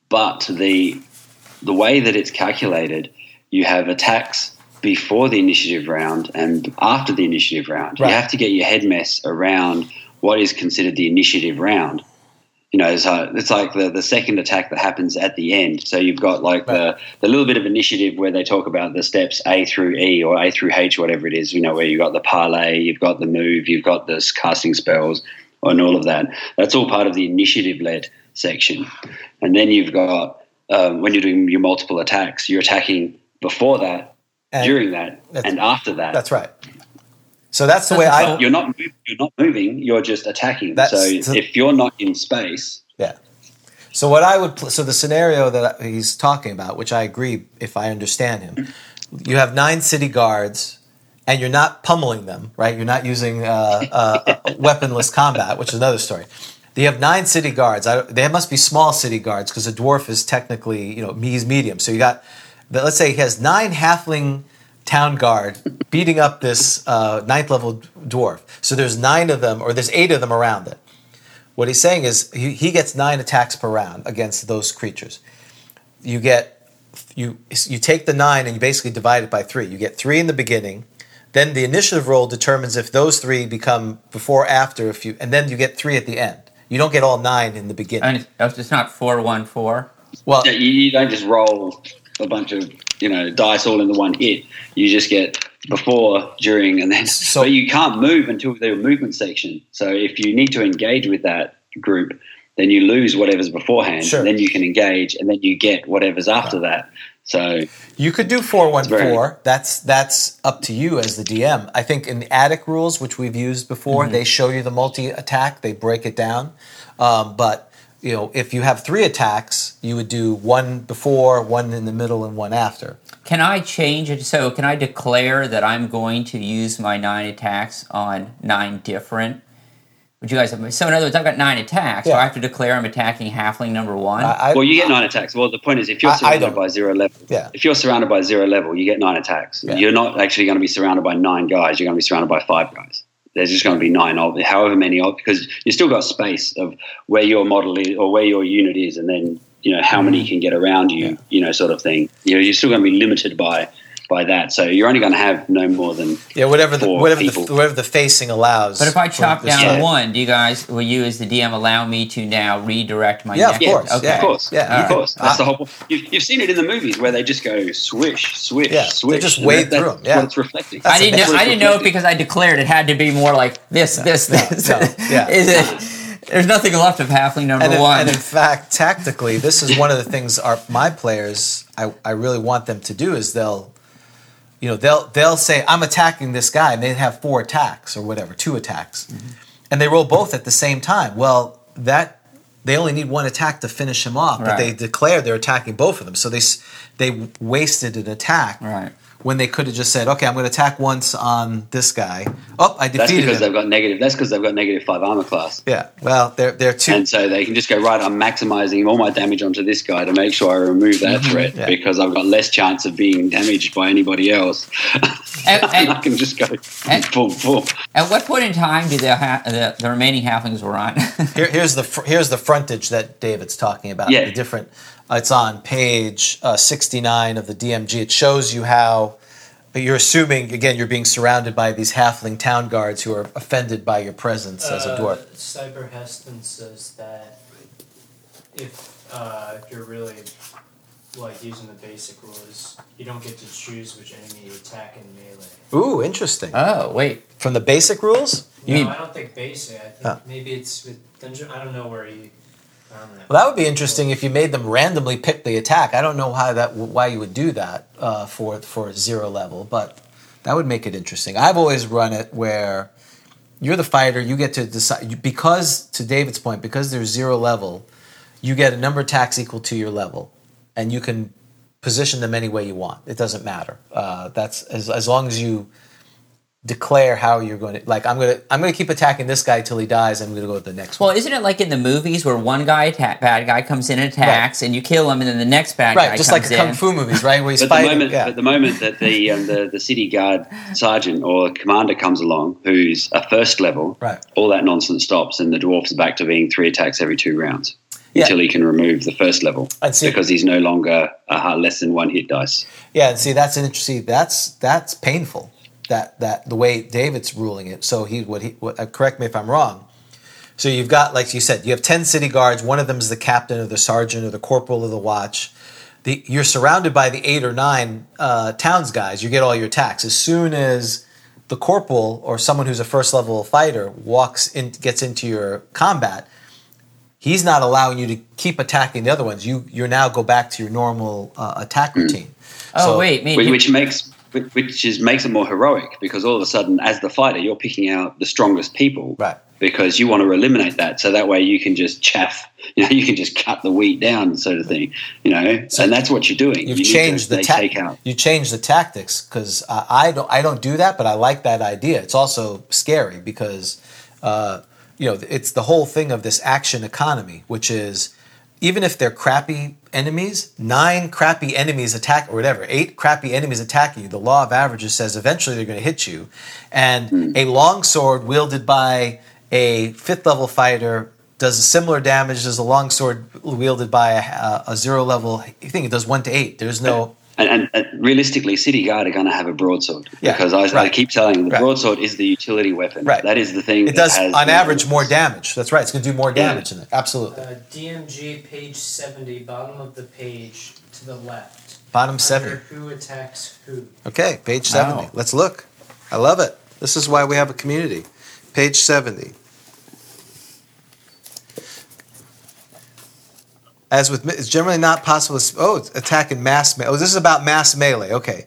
but the the way that it's calculated, you have attacks before the initiative round and after the initiative round. Right. You have to get your head mess around what is considered the initiative round. You know, so it's like the, the second attack that happens at the end. So you've got like the, the little bit of initiative where they talk about the steps A through E or A through H, whatever it is. You know, where you've got the parlay, you've got the move, you've got this casting spells, and all of that. That's all part of the initiative led section. And then you've got um, when you're doing your multiple attacks, you're attacking before that, And- during that, and after that. That's right. So that's the way I. You're not mov- you're not moving. You're just attacking. That's- so if you're not in space, Yeah. So what I would so the scenario that he's talking about, which I agree if I understand him, you have nine city guards, and you're not pummeling them, right? You're not using uh, uh, weaponless combat, which is another story. They have nine city guards. I, they must be small city guards because a dwarf is technically, you know, he's medium. So you got, let's say he has nine halfling town guard beating up this uh, ninth level dwarf. So there's nine of them, or there's eight of them around it. What he's saying is he, he gets nine attacks per round against those creatures. You get you you take the nine and you basically divide it by three. You get three in the beginning, Then the initiative roll determines if those three become before, after, if you, and then you get three at the end. You don't get all nine in the beginning. And it's, it's not four one four. well, Yeah, you, you don't just roll a bunch of you know dice all in the one hit. You just get before, during, and then. So- but you can't move until the movement section. So if you need to engage with that group, then you lose whatever's beforehand. Sure. And then you can engage, and then you get whatever's after that. So You could do four one very- four. That's that's up to you as the DM. I think in the ADDICT rules, which we've used before, they show you the multi attack. They break it down. Um, but you know, if you have three attacks, you would do one before, one in the middle, and one after. Can I change it? So can I declare that I'm going to use my nine attacks on nine different? Would you guys have? So in other words, I've got nine attacks. So I have to declare I'm attacking halfling number one. I, I, well, you get nine attacks. Well, the point is, if you're I- I surrounded by zero level, Yeah. if you're surrounded by zero level, you get nine attacks. Yeah. You're not actually going to be surrounded by nine guys. You're going to be surrounded by five guys. There's just going to be nine of however many of because you still got space of where your model is or where your unit is, and then you know how Mm-hmm. many can get around you. You know, sort of thing. You know, you're still going to be limited by by that. So you're only going to have no more than yeah, whatever the for whatever the, whatever the facing allows. but if I chop down side. one, do you guys, will you as the DM allow me to now redirect my Yeah, of next? Yeah, course, Okay. yeah. Of course, Yeah, of you course. can- That's I- the whole. You've, you've seen it in the movies where they just go swish, swish, Yeah, they swish. just and wade that- through that's 'em, yeah. What it's reflecting. I didn't know. I didn't know it because I declared it had to be more like this, this, this. no, yeah. Is it, there's nothing left of halfling number and in, one. and in fact, tactically, this is one of the things our my players I, I really want them to do is they'll you know they'll they'll say I'm attacking this guy and they have four attacks or whatever, two attacks. Mm-hmm. And they roll both at the same time. Well, that they only need one attack to finish him off, but they declare they're attacking both of them. So they they wasted an attack Right. When they could have just said, "Okay, I'm going to attack once on this guy." Oh, I defeated. That's defeated because him. they've got negative. That's because they've got negative five armor class, Yeah. Well, they're they're two and so they can just go right. I'm maximizing all my damage onto this guy to make sure I remove that threat Mm-hmm. Yeah. because I've got less chance of being damaged by anybody else. And- and- I can just go and- boom, boom. At what point in time do the ha- the, the remaining halflings run? Here, here's the fr- here's the frontage that David's talking about. Yeah. The different. It's on page uh, 69 of the DMG. It shows you how you're assuming again you're being surrounded by these halfling town guards who are offended by your presence as a dwarf. Uh, Cyber Heston says that if uh, you're really like using the basic rules, you don't get to choose which enemy you attack in melee. Ooh, interesting. oh wait, From the basic rules. You no, mean- I don't think basic. I think Huh. maybe it's with dungeon. I don't know where you found that. Well, that would be interesting if you made them randomly pick the attack. I don't know how that why you would do that uh, for for zero level, but that would make it interesting. I've always run it where you're the fighter, you get to decide because to David's point, because there's zero level, you get a number of attacks equal to your level, and you can position them any way you want. It doesn't matter. Uh, that's as as long as you declare how you're going to like I'm gonna I'm gonna keep attacking this guy till he dies. I'm gonna go to the next one. well, isn't it like in the movies where one guy attack, bad guy comes in and attacks, and you kill him, and then the next bad guy Right, just like comes the kung fu movies, right? Where he's But the moment, yeah. but the moment that the, um, the the city guard sergeant or commander comes along, who's a first level, Right. all that nonsense stops, and the dwarf's back to being three attacks every two rounds Yeah. until he can remove the first level And see- because he's no longer uh, less than one hit dice. Yeah, and see that's an interesting. That's that's painful. That that the way David's ruling it. So he what he what, uh, correct me if I'm wrong. So you've got like you said, you have ten city guards. One of them is the captain or the sergeant or the corporal of the watch. The, you're surrounded by the eight or nine uh, towns guys. You get all your attacks as soon as the corporal or someone who's a first level fighter walks in, gets into your combat. He's not allowing you to keep attacking the other ones. You you now go back to your normal uh, attack routine. Oh So- wait, me, Which, which makes which is makes it more heroic because all of a sudden, as the fighter, you're picking out the strongest people, Right. Because you want to eliminate that, so that way you can just chaff, you know, you can just cut the wheat down, sort of thing, you know, and that's what you're doing. You've You to- changed the ta- take out. You changed the tactics because uh, I don't. I don't do that, but I like that idea. It's also scary because uh, you know it's the whole thing of this action economy, which is even if they're crappy enemies, nine crappy enemies attack or whatever, eight crappy enemies attacking you. The law of averages says eventually they're going to hit you, and Hmm. a longsword wielded by a fifth level fighter does a similar damage as a longsword wielded by a, a zero level. I think it does one to eight. There's no And, and, and realistically, City Guard are going to have a broadsword Yeah, because I, I right. keep telling them the Right. broadsword is the utility weapon. Right. That is the thing. It that does, has on the- average, more damage. That's right. It's going to do more Yeah. damage in it. Absolutely. Uh, DMG page 70, bottom of the page to the left. Bottom 70. Who attacks who? Okay, page 70. Wow. Let's look. I love it. This is why we have a community. Page 70. As with, it's generally not possible. To, oh, it's attack in mass. Oh, this is about mass melee. Okay,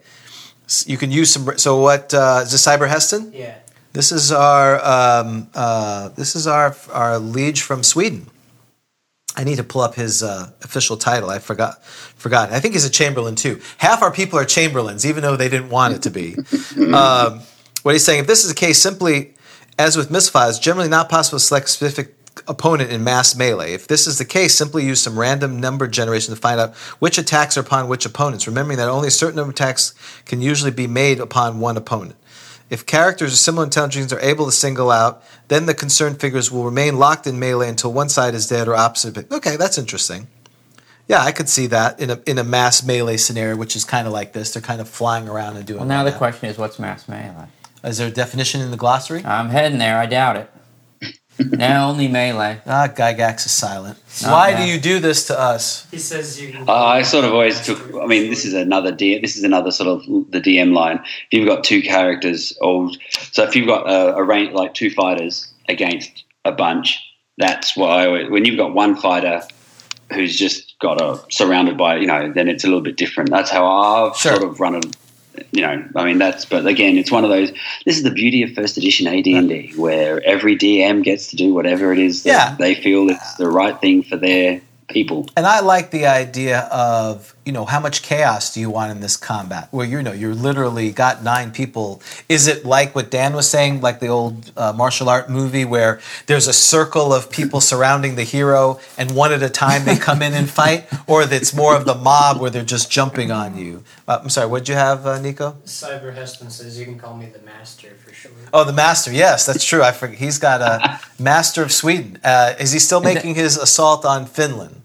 you can use some. So what uh, is this? Cyber Heston. Yeah. This is our. Um, uh, this is our our liege from Sweden. I need to pull up his uh, official title. I forgot. Forgot. I think he's a chamberlain too. Half our people are chamberlains, even though they didn't want it to be. um, what he's saying, if this is the case, simply as with misfires, generally not possible to select specific opponent in mass melee. If this is the case, simply use some random number generation to find out which attacks are upon which opponents, remembering that only a certain number of attacks can usually be made upon one opponent. If characters of similar intelligence are able to single out, then the concerned figures will remain locked in melee until one side is dead or opposite. Okay, that's interesting. Yeah, I could see that in a in a mass melee scenario, which is kind of like this. They're kind of flying around and doing. Well, now the question is, what's mass melee? Is there a definition in the glossary? I'm heading there. I doubt it. no, only melee. Ah, Gygax is silent. Not Why bad. do you do this to us? He says you can. Uh, I sort of always took. I mean, this is another D. This is another sort of the DM line. If you've got two characters, or so if you've got a, a range like two fighters against a bunch, that's why when you've got one fighter who's just got a surrounded by you know, then it's a little bit different. That's how I've Sure. sort of run it. You know, I mean that's. But again, it's one of those. This is the beauty of first edition AD&D, where every DM gets to do whatever it is that Yeah. they feel it's the right thing for their people. And I like the idea of you know how much chaos do you want in this combat, where you know you're literally got nine people. Is it like what Dan was saying, like the old uh, martial art movie, where there's a circle of people surrounding the hero, and one at a time they come in and fight, or that's more of the mob where they're just jumping on you? Uh, I'm sorry, what'd you have, uh, Nico? Cyber Heston says you can call me the master for sure. Oh, the master. Yes, that's true. I forget. He's got a master of Sweden. Uh, is he still making his assault on Finland?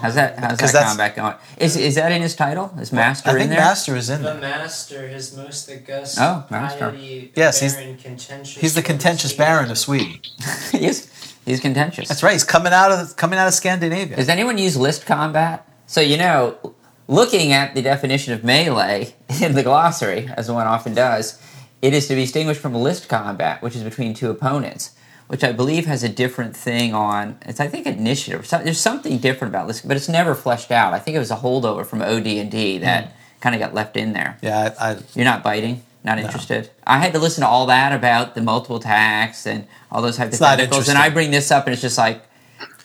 How's that? How's 'Cause that that's- combat going? Is is that in his title? Is master I in think there? master is in The there. master, his most august, Oh, master. piety, Yes, he's- contentious He's the contentious baron of Sweden. he's he's contentious. That's right. He's coming out of coming out of Scandinavia. Does anyone use list combat? So you know, looking at the definition of melee in the glossary, as one often does, it is to be distinguished from list combat, which is between two opponents, which I believe has a different thing on. It's I think initiative. So- There's something different about this, but it's never fleshed out. I think it was a holdover from OD and D that hmm. kind of got left in there. Yeah, I, I, You're not biting. Not interested. I had to listen to all that about the multiple tax and all those hypotheticals, and. I bring this up, and it's just like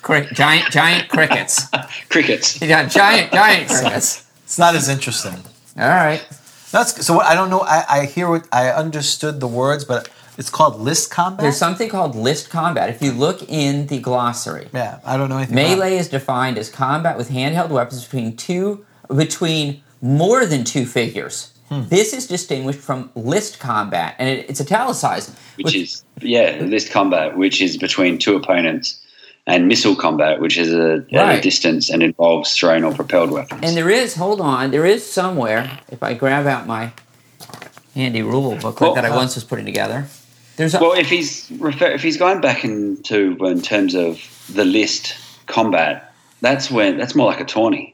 cri- giant, giant crickets. Crickets. Got giant, giant crickets. it's not as interesting. All right. That's so. I don't know. I, I hear what I understood the words, but it's called list combat. There's something called list combat. If you look in the glossary, yeah, I don't know anything. about melee is defined as combat with handheld weapons between two, between more than two figures. Hmm. This is distinguished from list combat, and it, it's italicized. which is yeah list combat which is between two opponents and missile combat which is a, at a distance and involves thrown or propelled weapons And there is, hold on, there is somewhere, if I grab out my handy rule booklet Well, that I uh, once was putting together, there's a, well if he's refer- if he's going back into in terms of the list combat that's when that's more like a tourney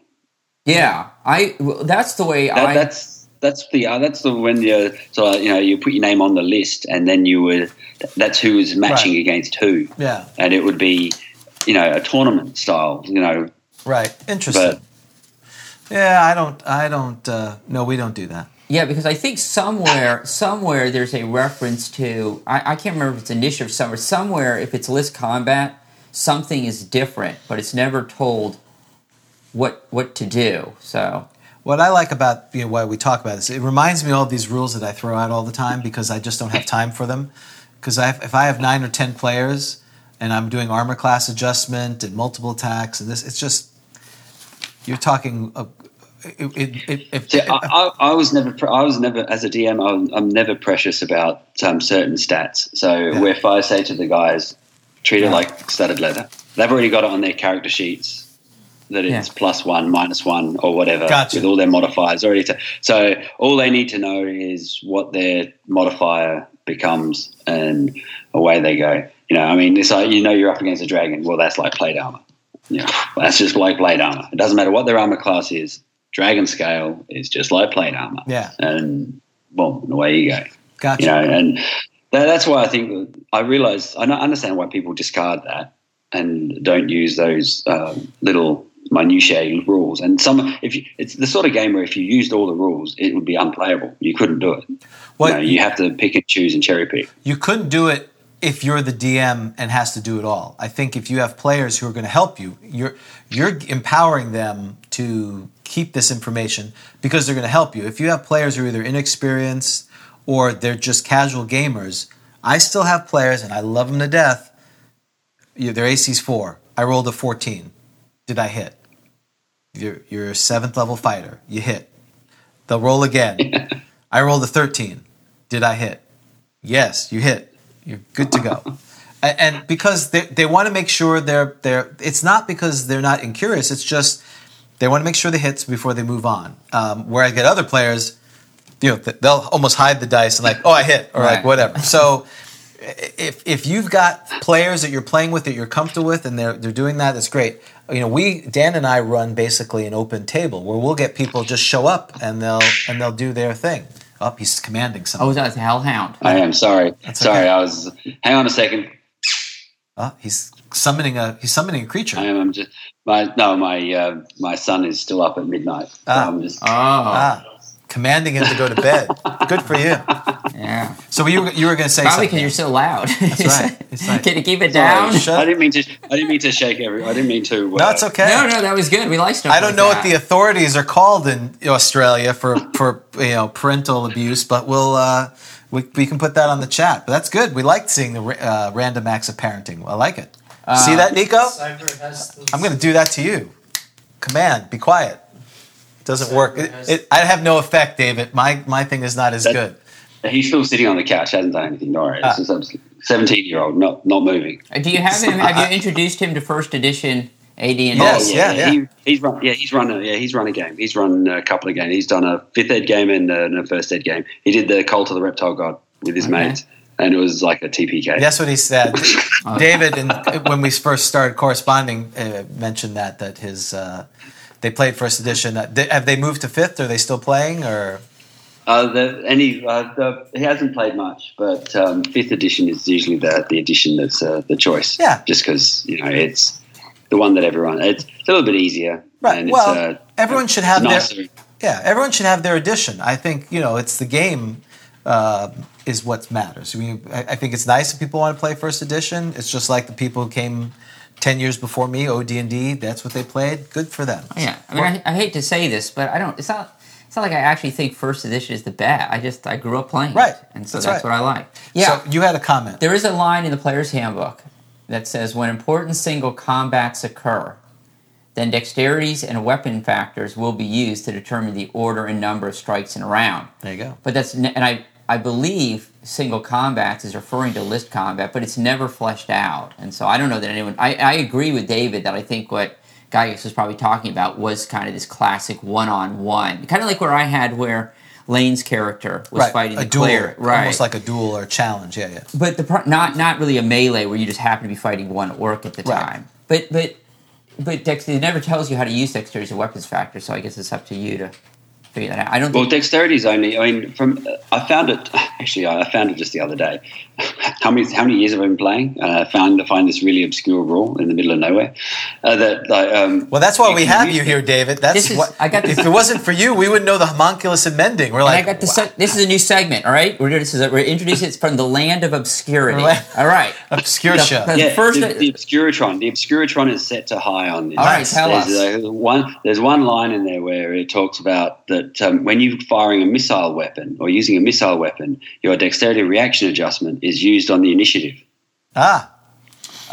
yeah, I, well, that's the way that, I, that's that's the uh, that's the when you so you know you put your name on the list and then you would that's who is matching Right. against who Yeah, and it would be you know a tournament style you know right. Interesting. but yeah, I don't. I don't. Uh, no, we don't do that. Yeah, because I think somewhere, somewhere there's a reference to, I, I can't remember if it's initiative somewhere, somewhere if it's list combat, something is different, but it's never told what what to do. So What I like about you know, why we talk about this, it reminds me of all these rules that I throw out all the time because I just don't have time for them. Because if I have nine or ten players and I'm doing armor class adjustment and multiple attacks and this, it's just you're talking. Uh, it, it, it, See, I, I, I was never, I was never, as a DM, I'm, I'm never precious about um, certain stats. So Yeah. if I say to the guys, treat Yeah. it like studded leather, they've already got it on their character sheets. that it's Yeah. plus one, minus one, or whatever Gotcha. with all their modifiers already. To, so all they need to know is what their modifier becomes, and away they go. You know, I mean, it's like you know you're up against a dragon. Well, that's like plate armor. You know, that's just like plate armor. It doesn't matter what their armor class is. Dragon scale is just like plate armor, Yeah, and boom, and away you go gotcha. you know, and that, that's why I think I realize I don't understand why people discard that and don't use those um, little minutiae rules. And some, if you, it's the sort of game where if you used all the rules, it would be unplayable. You couldn't do it. What you, know, you have to pick and choose and cherry pick. you couldn't do it if you're the DM and has to do it all. I think if you have players who are going to help you, you're you're empowering them to keep this information because they're going to help you. If you have players who are either inexperienced or they're just casual gamers, I still have players and I love them to death. Their AC's four. I rolled a 14. Did I hit? You're, you're a seventh level fighter. You hit. They'll roll again. I rolled a 13. Did I hit? Yes, you hit. You're good to go. And because they, they want to make sure they're they're it's not because they're not incurious it's just they want to make sure they hits before they move on um, where i get other players you know they'll almost hide the dice and like oh i hit or like whatever so if if you've got players that you're playing with that you're comfortable with and they're they're doing that that's great you know we dan and i run basically an open table where we'll get people just show up and they'll and they'll do their thing oh he's commanding something Oh, that's a hellhound. I am sorry. That's sorry, okay. I was. Hang on a second. oh he's summoning a he's summoning a creature I am. I'm just. My no. My uh, my son is still up at midnight. So Ah. I'm just. Oh, Ah, commanding him to go to bed. Good for you. yeah. So you were, you were going to say Probably because you're so loud. That's right. It's like- Can you keep it down? Shut- I didn't mean to. I didn't mean to shake every. I didn't mean to. Uh, no, it's okay. No, no, that was good. We like stuff. I don't like know that. what the authorities are called in Australia for for you know parental abuse, but we'll uh, we we can put that on the chat. But that's good. We like seeing the uh, random acts of parenting. I like it. See that, Nico? Cyber has those- I'm going to do that to you. Command, be quiet. It doesn't work. It, it, I have no effect, David. My my thing is not as That- good. He's still sitting on the couch. Hasn't done anything. Don't worry. Ah. It's just a seventeen-year-old, not not moving. Uh, Do you have him? Have you introduced him to first edition AD and Yes, D? yeah, yeah. He, he's run. Yeah, he's run. A, yeah, he's run a game. He's run a couple of games. He's done a fifth ed game and a, and a first ed game. He did the Cult of the Reptile God with his Okay. mates, and it was like a TPK. That's what he said. David, and when we first started corresponding, uh, mentioned that that his uh, they played first edition. Uh, they, have they moved to fifth? Are they still playing? Or Uh, the, any, uh, the, he hasn't played much, but um, fifth edition is usually the, the edition that's uh, the choice. Yeah. Just because you know it's the one that everyone. It's, it's a little bit easier. right? And Well, it's, uh, everyone should have nicer. their yeah. Everyone should have their edition. I think you know it's the game uh, is what matters. I mean, I, think it's nice if people want to play first edition. It's just like the people who came. 10 years before me, OD and D, that's what they played. Good for them. Yeah, I mean, I, I hate to say this, but I don't. It's not. It's not like I actually think first edition is the bad. I just I grew up playing, it, Right. And so That's that's, right. what I like. Yeah, So you had a comment. there is a line in the player's handbook that says when important single combats occur, then dexterities and weapon factors will be used to determine the order and number of strikes in a round. There you go. But that's and I I believe single combats is referring to list combat, but it's never fleshed out. And so I don't know that anyone. I, I agree with David that I think what Gygax was probably talking about was kind of this classic one-on-one, kind of like where I had where Lane's character was right. fighting a the duel, player, right? almost like a duel or a challenge. Yeah, yeah. but the pro- not not really a melee where you just happen to be fighting one orc at the Right. time. But but but Dex it never tells you how to use dexterity as a weapons factor, so I guess it's up to you to figure that out. I don't Well, think dexterity is only. I mean, from I found it actually. I found it just the other day. How many how many years have I been playing? Uh, I found to find this really obscure rule in the middle of nowhere. Uh, that like, um, Well, that's why we have you here, David. That's is- what. I got if it wasn't for you, we wouldn't know the homunculus and mending. We're And like, I got this. wow, This is a new segment. All right, we're doing this. Is a, we're introducing it from the land of obscurity. All right. obscure The- show. the- Yeah, first- the, the Obscuratron. The Obscuratron is set to high on this. All right, tell there's, us. uh, one, there's one line in there where it talks about that um, when you're firing a missile weapon or using a missile weapon, your dexterity reaction adjustment is used on the initiative. Ah,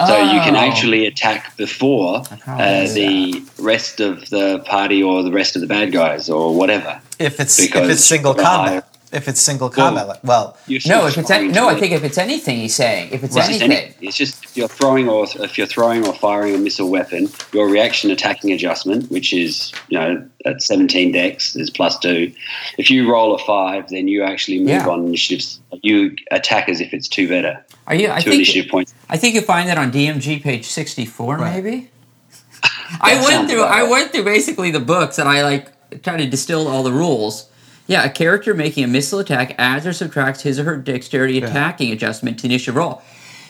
So you can Oh. actually attack before uh, the rest of the party or the rest of the bad guys or whatever. if it's if it's single combat, higher- if it's single combat. like- Well, No, if it's any, no, I think if it's anything, he's saying if it's Well, it's, anything, any- it's just if you're throwing or if you're throwing or firing a missile weapon, your reaction attacking adjustment, which is you know at 17 dex is plus two. If you roll a five, then you actually move Yeah. on initiatives. You attack as if it's two better, are you? I two think initiative points. I think you find that on DMG page sixty four, Right. maybe. I went through. about I went through basically the books, and I like tried to distill all the rules. Yeah, a character making a missile attack adds or subtracts his or her dexterity attacking adjustment to the initiative roll.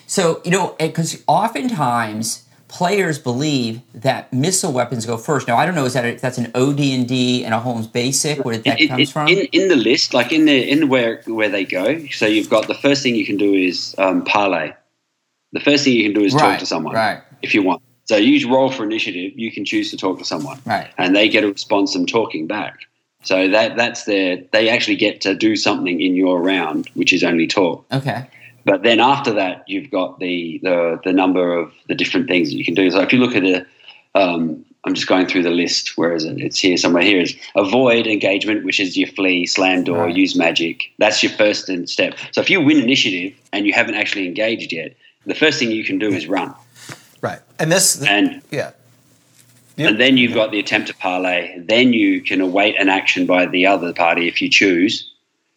So you know, because oftentimes players believe that missile weapons go first. Now I don't know is that if that's an OD and D and a Holmes Basic where that It- comes it- from. In, in the list, like in the in where where they go. So you've got the first thing you can do is um, parlay. The first thing you can do is talk to someone right. if you want. So you roll for initiative. You can choose to talk to someone, Right. And they get a response them talking back. So that that's their. They actually get to do something in your round, which is only talk. okay. But then after that, you've got the the, the number of the different things that you can do. So if you look at the, um, I'm just going through the list. Where is it? It's here somewhere. Here is avoid engagement, which is your flee, slam door, Right. use magic. That's your first step. So if you win initiative and you haven't actually engaged yet, the first thing you can do is run, right. And this, and yeah, Yep. and then you've got the attempt to parlay. Then you can await an action by the other party if you choose.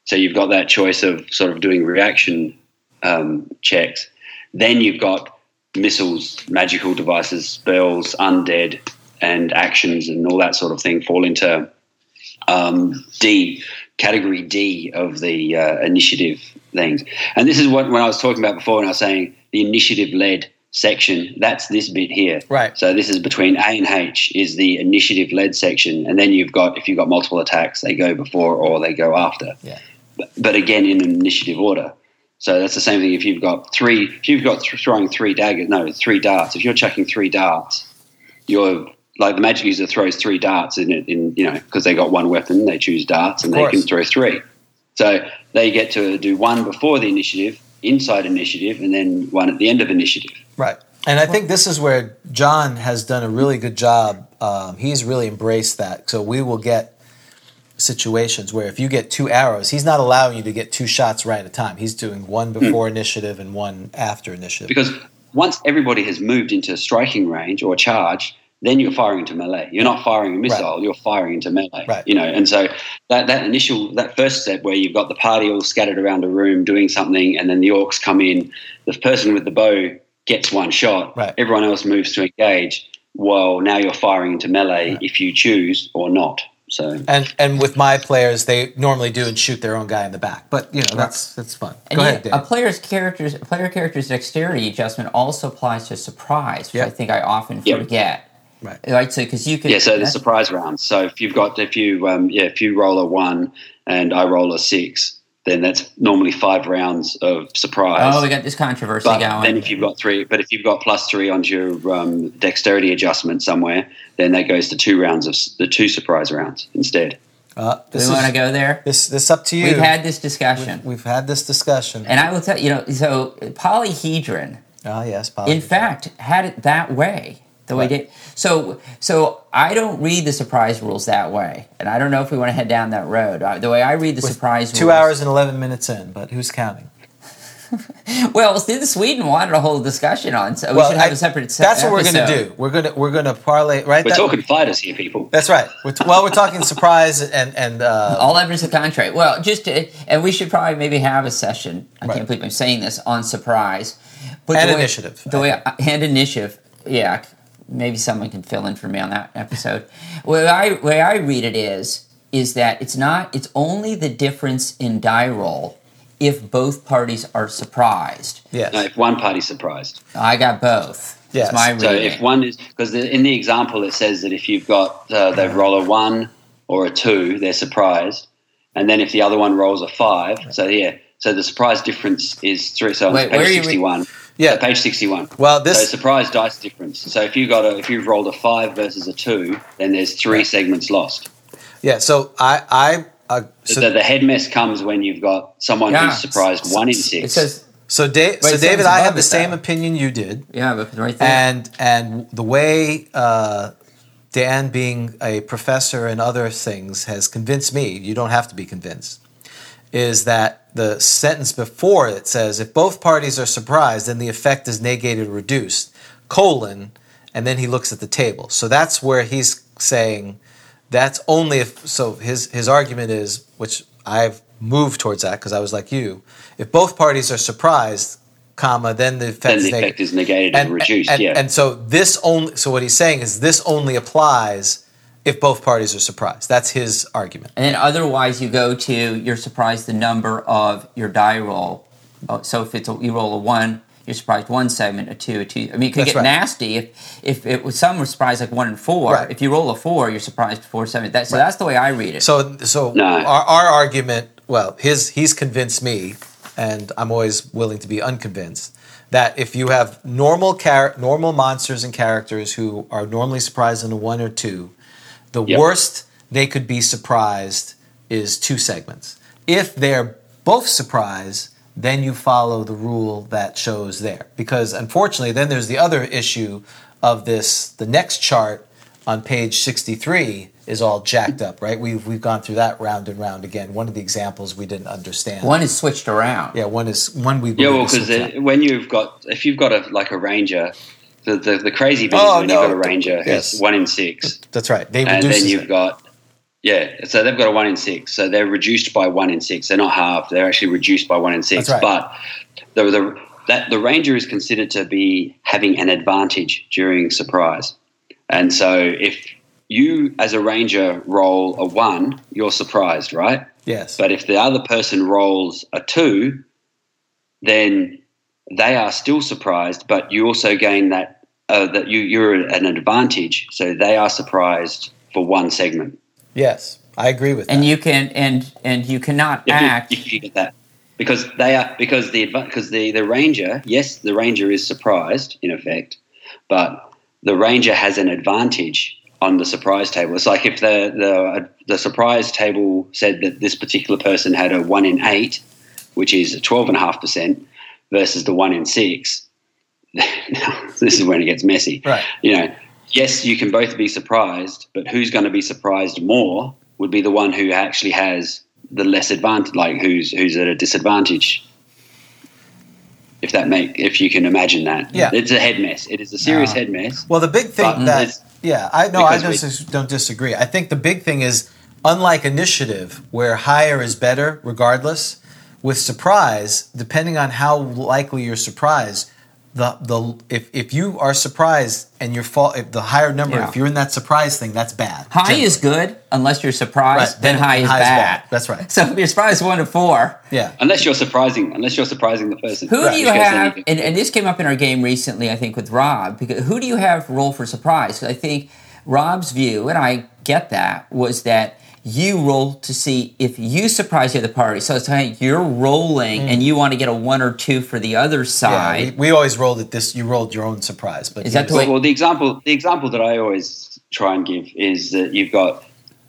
So you've got that choice of sort of doing reaction um, checks. Then you've got missiles, magical devices, spells, undead, and actions, and all that sort of thing fall into um, D, category D of the uh, initiative things. And this is what when I was talking about before, when I was saying the initiative led section, that's this bit here. Right. So this is between A and H is the initiative led section, and then you've got if you've got multiple attacks, they go before or they go after. Yeah. But, but again, in an initiative order. So that's the same thing. If you've got three, if you've got th- throwing three daggers, no, three darts. If you're chucking three darts, you're like the magic user throws three darts in it. In you know because they got one weapon, they choose darts and they can throw three. So they get to do one before the initiative, inside initiative, and then one at the end of initiative. Right. And I think this is where John has done a really good job. Um, he's really embraced that. So we will get situations where if you get two arrows, he's not allowing you to get two shots right at a time. He's doing one before initiative and one after initiative. Because once everybody has moved into striking range or charge, then you're firing into melee. You're not firing a missile, you're firing into melee. Right. You know, and so that, that initial that first step where you've got the party all scattered around a room doing something and then the orcs come in, the person with the bow gets one shot, Right. everyone else moves to engage. Well, now you're firing into melee if you choose or not. So and and with my players, they normally do and shoot their own guy in the back. But you know that's that's fun. And Go you- ahead, a player's character's a player character's dexterity adjustment also applies to surprise, which Yep. I think I often Yep. Forget. Right. Right. So because you can. Yeah, so the surprise rounds. So if you've got if you um, yeah if you roll a one and I roll a six, then that's normally five rounds of surprise. Oh, we got this controversy but going. then if you've got three, but if you've got plus three onto your um, dexterity adjustment somewhere, then that goes to two rounds of the two surprise rounds instead. Uh, Do this we want to go there? this this up to you. We've had this discussion, We've had this discussion. and I will tell you know. So polyhedron, oh yes, Bob. in fact, had it that way. The way Right. they, so so I don't read the surprise rules that way, and I don't know if we want to head down that road. Uh, The way I read the With surprise two rules, hours and eleven minutes in, but who's counting? Well, see, the Sweden wanted a whole discussion on, so we should have I- a separate. se- That's what we're going to do. We're going to we're going to parlay right. We're that- talking fighters here, people. That's right. We're t- well, we're talking surprise and and uh, All evidence to the contrary. Well, just to, and we should probably maybe have a session. I Right. can't believe I'm saying this on surprise, but And the way- initiative, The way I, and initiative, yeah. Maybe someone can fill in for me on that episode. Where I way I read it is is that it's not. It's only the difference in die roll if both parties are surprised. yes, No, if one party's surprised. I got both. Yes. My So if one is because in the example it says that if you've got uh, they roll a one or a two, they're surprised, and then if the other one rolls a five, so yeah, so the surprise difference is three. So on Wait, where are page you re- sixty-one. Yeah. so page sixty-one. Well, so this surprise dice difference. So if you got a if you've rolled a five versus a two, then there's three segments lost. yeah. So I I uh, So so, the, the head mess comes when you've got someone Yeah. who's surprised one in six. it says, so Dave, so it David, I have the same though. opinion you did, yeah, but right there. and and the way uh, Dan, being a professor and other things, has convinced me. You don't have to be convinced. Is that the sentence before it says if both parties are surprised, then the effect is negated or reduced. Colon, and then he looks at the table. So that's where he's saying that's only if. So his his argument is, which I've moved towards that because I was like you. If both parties are surprised, comma, then the effect, Then is the neg- is negated and, reduced. and, yeah. and so this only so what he's saying is this only applies if both parties are surprised. That's his argument. And then otherwise, you go to you're surprised the number of your die roll. Oh, So if it's a, you roll a one, you're surprised one segment, a two, a two. I mean, it could That's get right. nasty if if it was some were surprised like one and four. Right. If you roll a four, you're surprised four seven. That, so that's the way I read it. So so No. our, our argument, well, his he's convinced me, and I'm always willing to be unconvinced that if you have normal char- normal monsters and characters who are normally surprised in a one or two, the Yep. worst they could be surprised is two segments. If they're both surprised, then you follow the rule that shows there. Because unfortunately, then there's the other issue of this. The next chart on page 63 is all jacked up, right? We've we've gone through that round and round again. One of the examples we didn't understand. one is switched around. yeah, one is one we Yeah, well, because when you've got, if you've got a like a ranger, the the, the crazy bit Oh, is when no, you've got a ranger yes. who's one in six, That's right. They and then you've got, yeah, so they've got a one in six, so they're reduced by one in six. They're not halved; they're actually reduced by one in six. Right. But the the that the ranger is considered to be having an advantage during surprise, and so if you as a ranger roll a one, you're surprised, right? yes. But if the other person rolls a two, then they are still surprised, but you also gain that uh, that you you're an advantage. So they are surprised for one segment. yes. I agree with And that. you can and and you cannot If you- act. if you get that. Because they are because the adva- because the, the ranger yes the ranger is surprised in effect, but the ranger has an advantage on the surprise table. It's like if the the the surprise table said that this particular person had a one in eight, which is twelve and a half percent, versus the one in six. this is when it gets messy. Right. You know, yes, you can both be surprised, but who's going to be surprised more would be the one who actually has the less advantage, like who's who's at a disadvantage. If that make if you can imagine that, Yeah. it's a head mess. It is a serious No. head mess. Well, the big thing that yeah, I no, I don't, we- don't disagree. I think the big thing is unlike initiative, where higher is better regardless. With surprise, depending on how likely you're surprised, the the if, if you are surprised and you're fall, if the higher number, Yeah. if you're in that surprise thing, that's bad. High generally. is good unless you're surprised. Right, Then, then high is high is bad. bad. That's right. So if you're surprised one to four, yeah. Unless you're surprising, unless you're surprising the person. Who Right. do you have? And, and this came up in our game recently, I think, with Rob. Because who do you have roll for surprise I think Rob's view, and I get that, was that you roll to see if you surprise the other party. So it's like you're rolling, and you want to get a one or two for the other Yeah, side. we, we always rolled it this. You rolled your own surprise, but Is that the way- Well, well, the example the example that I always try and give is that you've got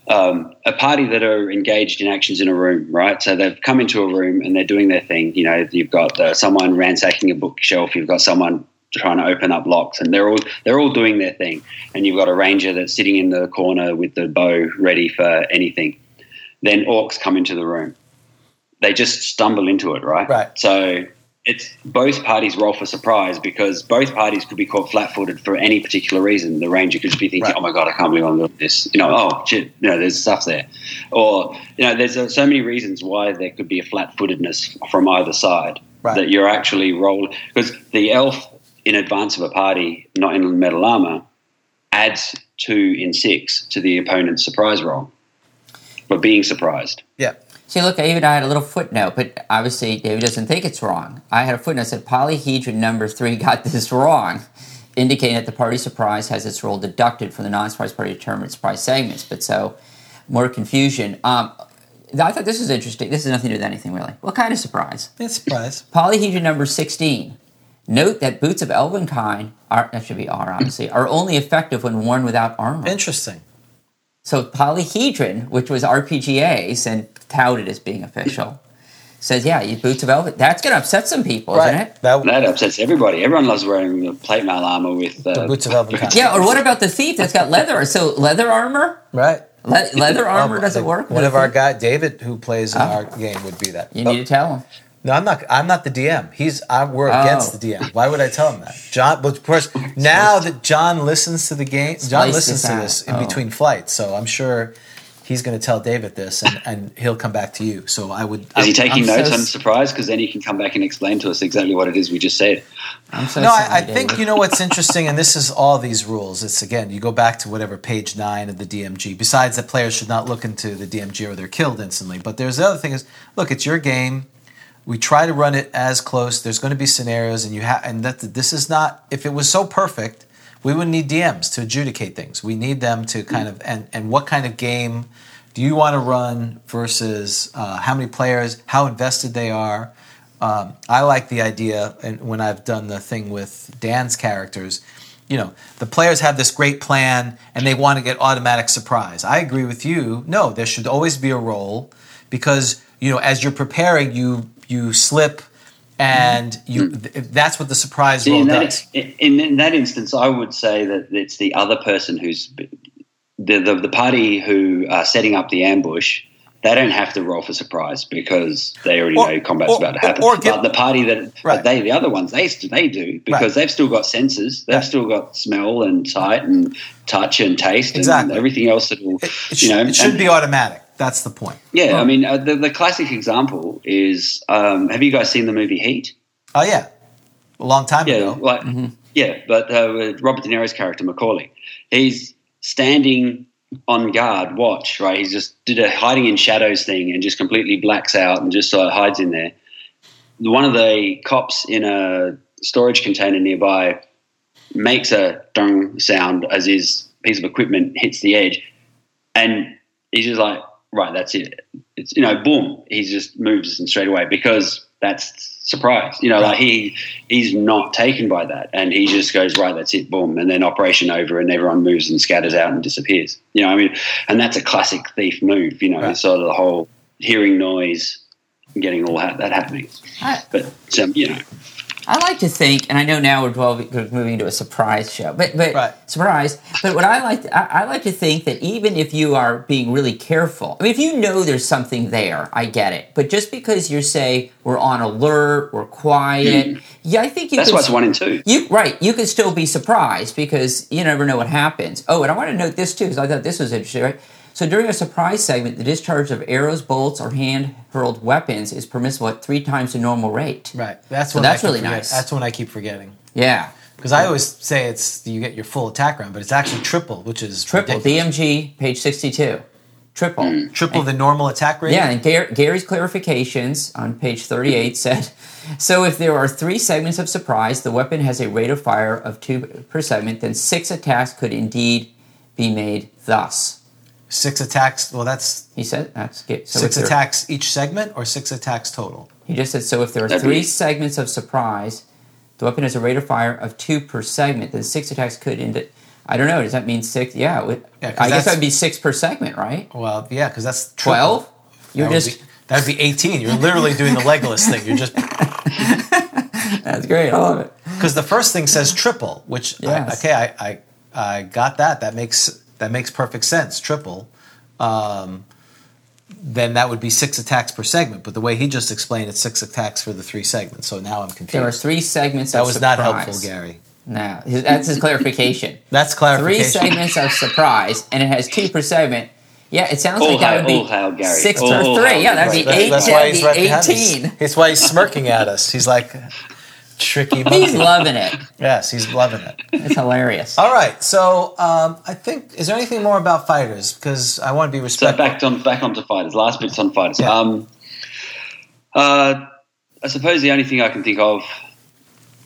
um, a party that are engaged in actions in a room, right? So they've come into a room and they're doing their thing. You know, you've got uh, someone ransacking a bookshelf, you've got someone trying to open up locks, and they're all they're all doing their thing. And you've got a ranger that's sitting in the corner with the bow ready for anything. Then orcs come into the room. They just stumble into it, right? Right. So it's both parties roll for surprise because both parties could be caught flat-footed for any particular reason. The ranger could just be thinking, Right. "Oh my god, I can't believe I'm doing this." You know, oh shit, you know, there's stuff there, or you know, there's uh, so many reasons why there could be a flat-footedness from either side Right. that you're actually rolling because the elf in advance of a party, not in metal armor, adds two in six to the opponent's surprise roll for being surprised. yeah. See, look, even I had a little footnote, but obviously David doesn't think it's wrong. I had a footnote that said polyhedron number three got this wrong, indicating that the party surprise has its roll deducted from the non-surprise party determined surprise segments. But so, more confusion. Um, I thought this was interesting. This has nothing to do with anything really. What kind of surprise? It's surprise. Polyhedron number 16. Note that boots of elven kind are that should be R obviously are only effective when worn without armor. Interesting. So Polyhedron, which was RPGA's and touted as being official, says, yeah, you boots of velvet. That's going to upset some people, isn't it? That, That upsets everybody. Everyone loves wearing the plate mail armor with uh, the boots of elven kind. Yeah, or what about the thief that's got leather? So leather armor? Right. Le- leather armor Oh, doesn't work. One with of our guy, David, who plays in Oh. our game, would be that. You Oh, need to tell him. No, I'm not. I'm not the DM. He's. I, we're Oh. against the DM. Why would I tell him that? John. But of course, now that John listens to the game, John listens to this in Oh. between flights. So I'm sure he's going to tell David this, and, and he'll come back to you. So I would. Is he taking I'm so notes? I'm surprised because then he can come back and explain to us exactly what it is we just said. So no, I, I think you know what's interesting, and this is all these rules. It's again, you go back to whatever page nine of the DMG. Besides that, players should not look into the DMG or they're killed instantly. But there's the other thing is, look, it's your game. We try to run it as close. There's going to be scenarios, and you have, and that this is not. If it was so perfect, we wouldn't need DMs to adjudicate things. We need them to kind of and and what kind of game do you want to run versus uh, how many players, how invested they are. Um, I like the idea, and when I've done the thing with Dan's characters, you know, the players have this great plan and they want to get automatic surprise. I agree with you. No, there should always be a roll because you know, as you're preparing, you you slip, and you hmm. th- that's what the surprise See, roll in, does. that, in, in that instance, I would say that it's the other person who's the, the, the party who are setting up the ambush. They don't have to roll for surprise because they already Or- know combat's or- about to happen. or get- but the party that Right. they, the other ones, they they do because Right. they've still got senses. They've Right. still got smell and sight and touch and taste Exactly. and everything else that will, It, it you should, know. it should and- be automatic. That's the point. yeah, I mean, uh, the, the classic example is um, have you guys seen the movie Heat? Oh yeah, a long time Yeah, ago. like yeah, but uh, Robert De Niro's character McCauley, he's standing on guard, watch. Right, he's just did a hiding in shadows thing and just completely blacks out and just sort of hides in there. One of the cops in a storage container nearby makes a dong sound as his piece of equipment hits the edge, and he's just like, right, that's it. It's you know, boom. He just moves and straight away because that's surprise. You know, like he he's not taken by that, and he just goes right, that's it, boom, and then operation over, and everyone moves and scatters out and disappears. You know, I mean, and that's a classic thief move. You know, Right. sort of the whole hearing noise, and getting all that, that happening. I, But um, you know, I like to think, and I know now we're moving to a surprise show, but but Right. surprise. But what I like, to, I, I like to think that even if you are being really careful, I mean, if you know there's something there, I get it. But just because you say we're on alert, we're quiet, mm. yeah, I think you. that's it's one and two. You right, you could still be surprised because you never know what happens. Oh, and I want to note this too because I thought this was interesting. Right, so during a surprise segment, the discharge of arrows, bolts, or hand hurled weapons is permissible at three times the normal rate. Right. That's So when that's I keep really forget- nice. That's when I keep forgetting. Yeah, Because I always say it's you get your full attack round, but it's actually triple, which is triple ridiculous. DMG page sixty-two, triple. Hmm. triple the normal attack rate. Yeah, and Gar- Gary's clarifications on page 38 said so if there are three segments of surprise, the weapon has a rate of fire of two per segment, then six attacks could indeed be made thus. Six attacks. Well, that's He said that's good. So six if there- attacks each segment, or six attacks total. He just said so if there are That'd three be- segments of surprise, the weapon has a rate of fire of two per segment, then six attacks could end it. I don't know. Does that mean six? Yeah, it would, Yeah, 'cause I guess that would be six per segment, right? Well, yeah, because that's. Twelve. You're That would just be- that'd be eighteen. You're literally doing the Legolas thing. You're just that's great. I love it. because the first thing says triple, which I, okay, I, I I got that. That makes that makes perfect sense. Triple. Um, then that would be six attacks per segment. But the way he just explained, it's six attacks for the three segments. So now I'm confused. There are three segments. that of was not helpful, Gary. No, his- that's his clarification. That's clarification. Three segments of surprise, and it has two per segment. Yeah, it sounds All like that would be all hail Gary. six All per hail three. Yeah, that'd be Gary. eight. That's that'd why he's be right behind us. eighteen. That's why he's smirking at us. He's like tricky He's loving it. yes, he's loving it. It's hilarious. All right. So um, I think is there anything more about fighters? Because I want to be So respectful. back on back onto fighters. Last bit's on fighters. Yeah. Um, uh, I suppose the only thing I can think of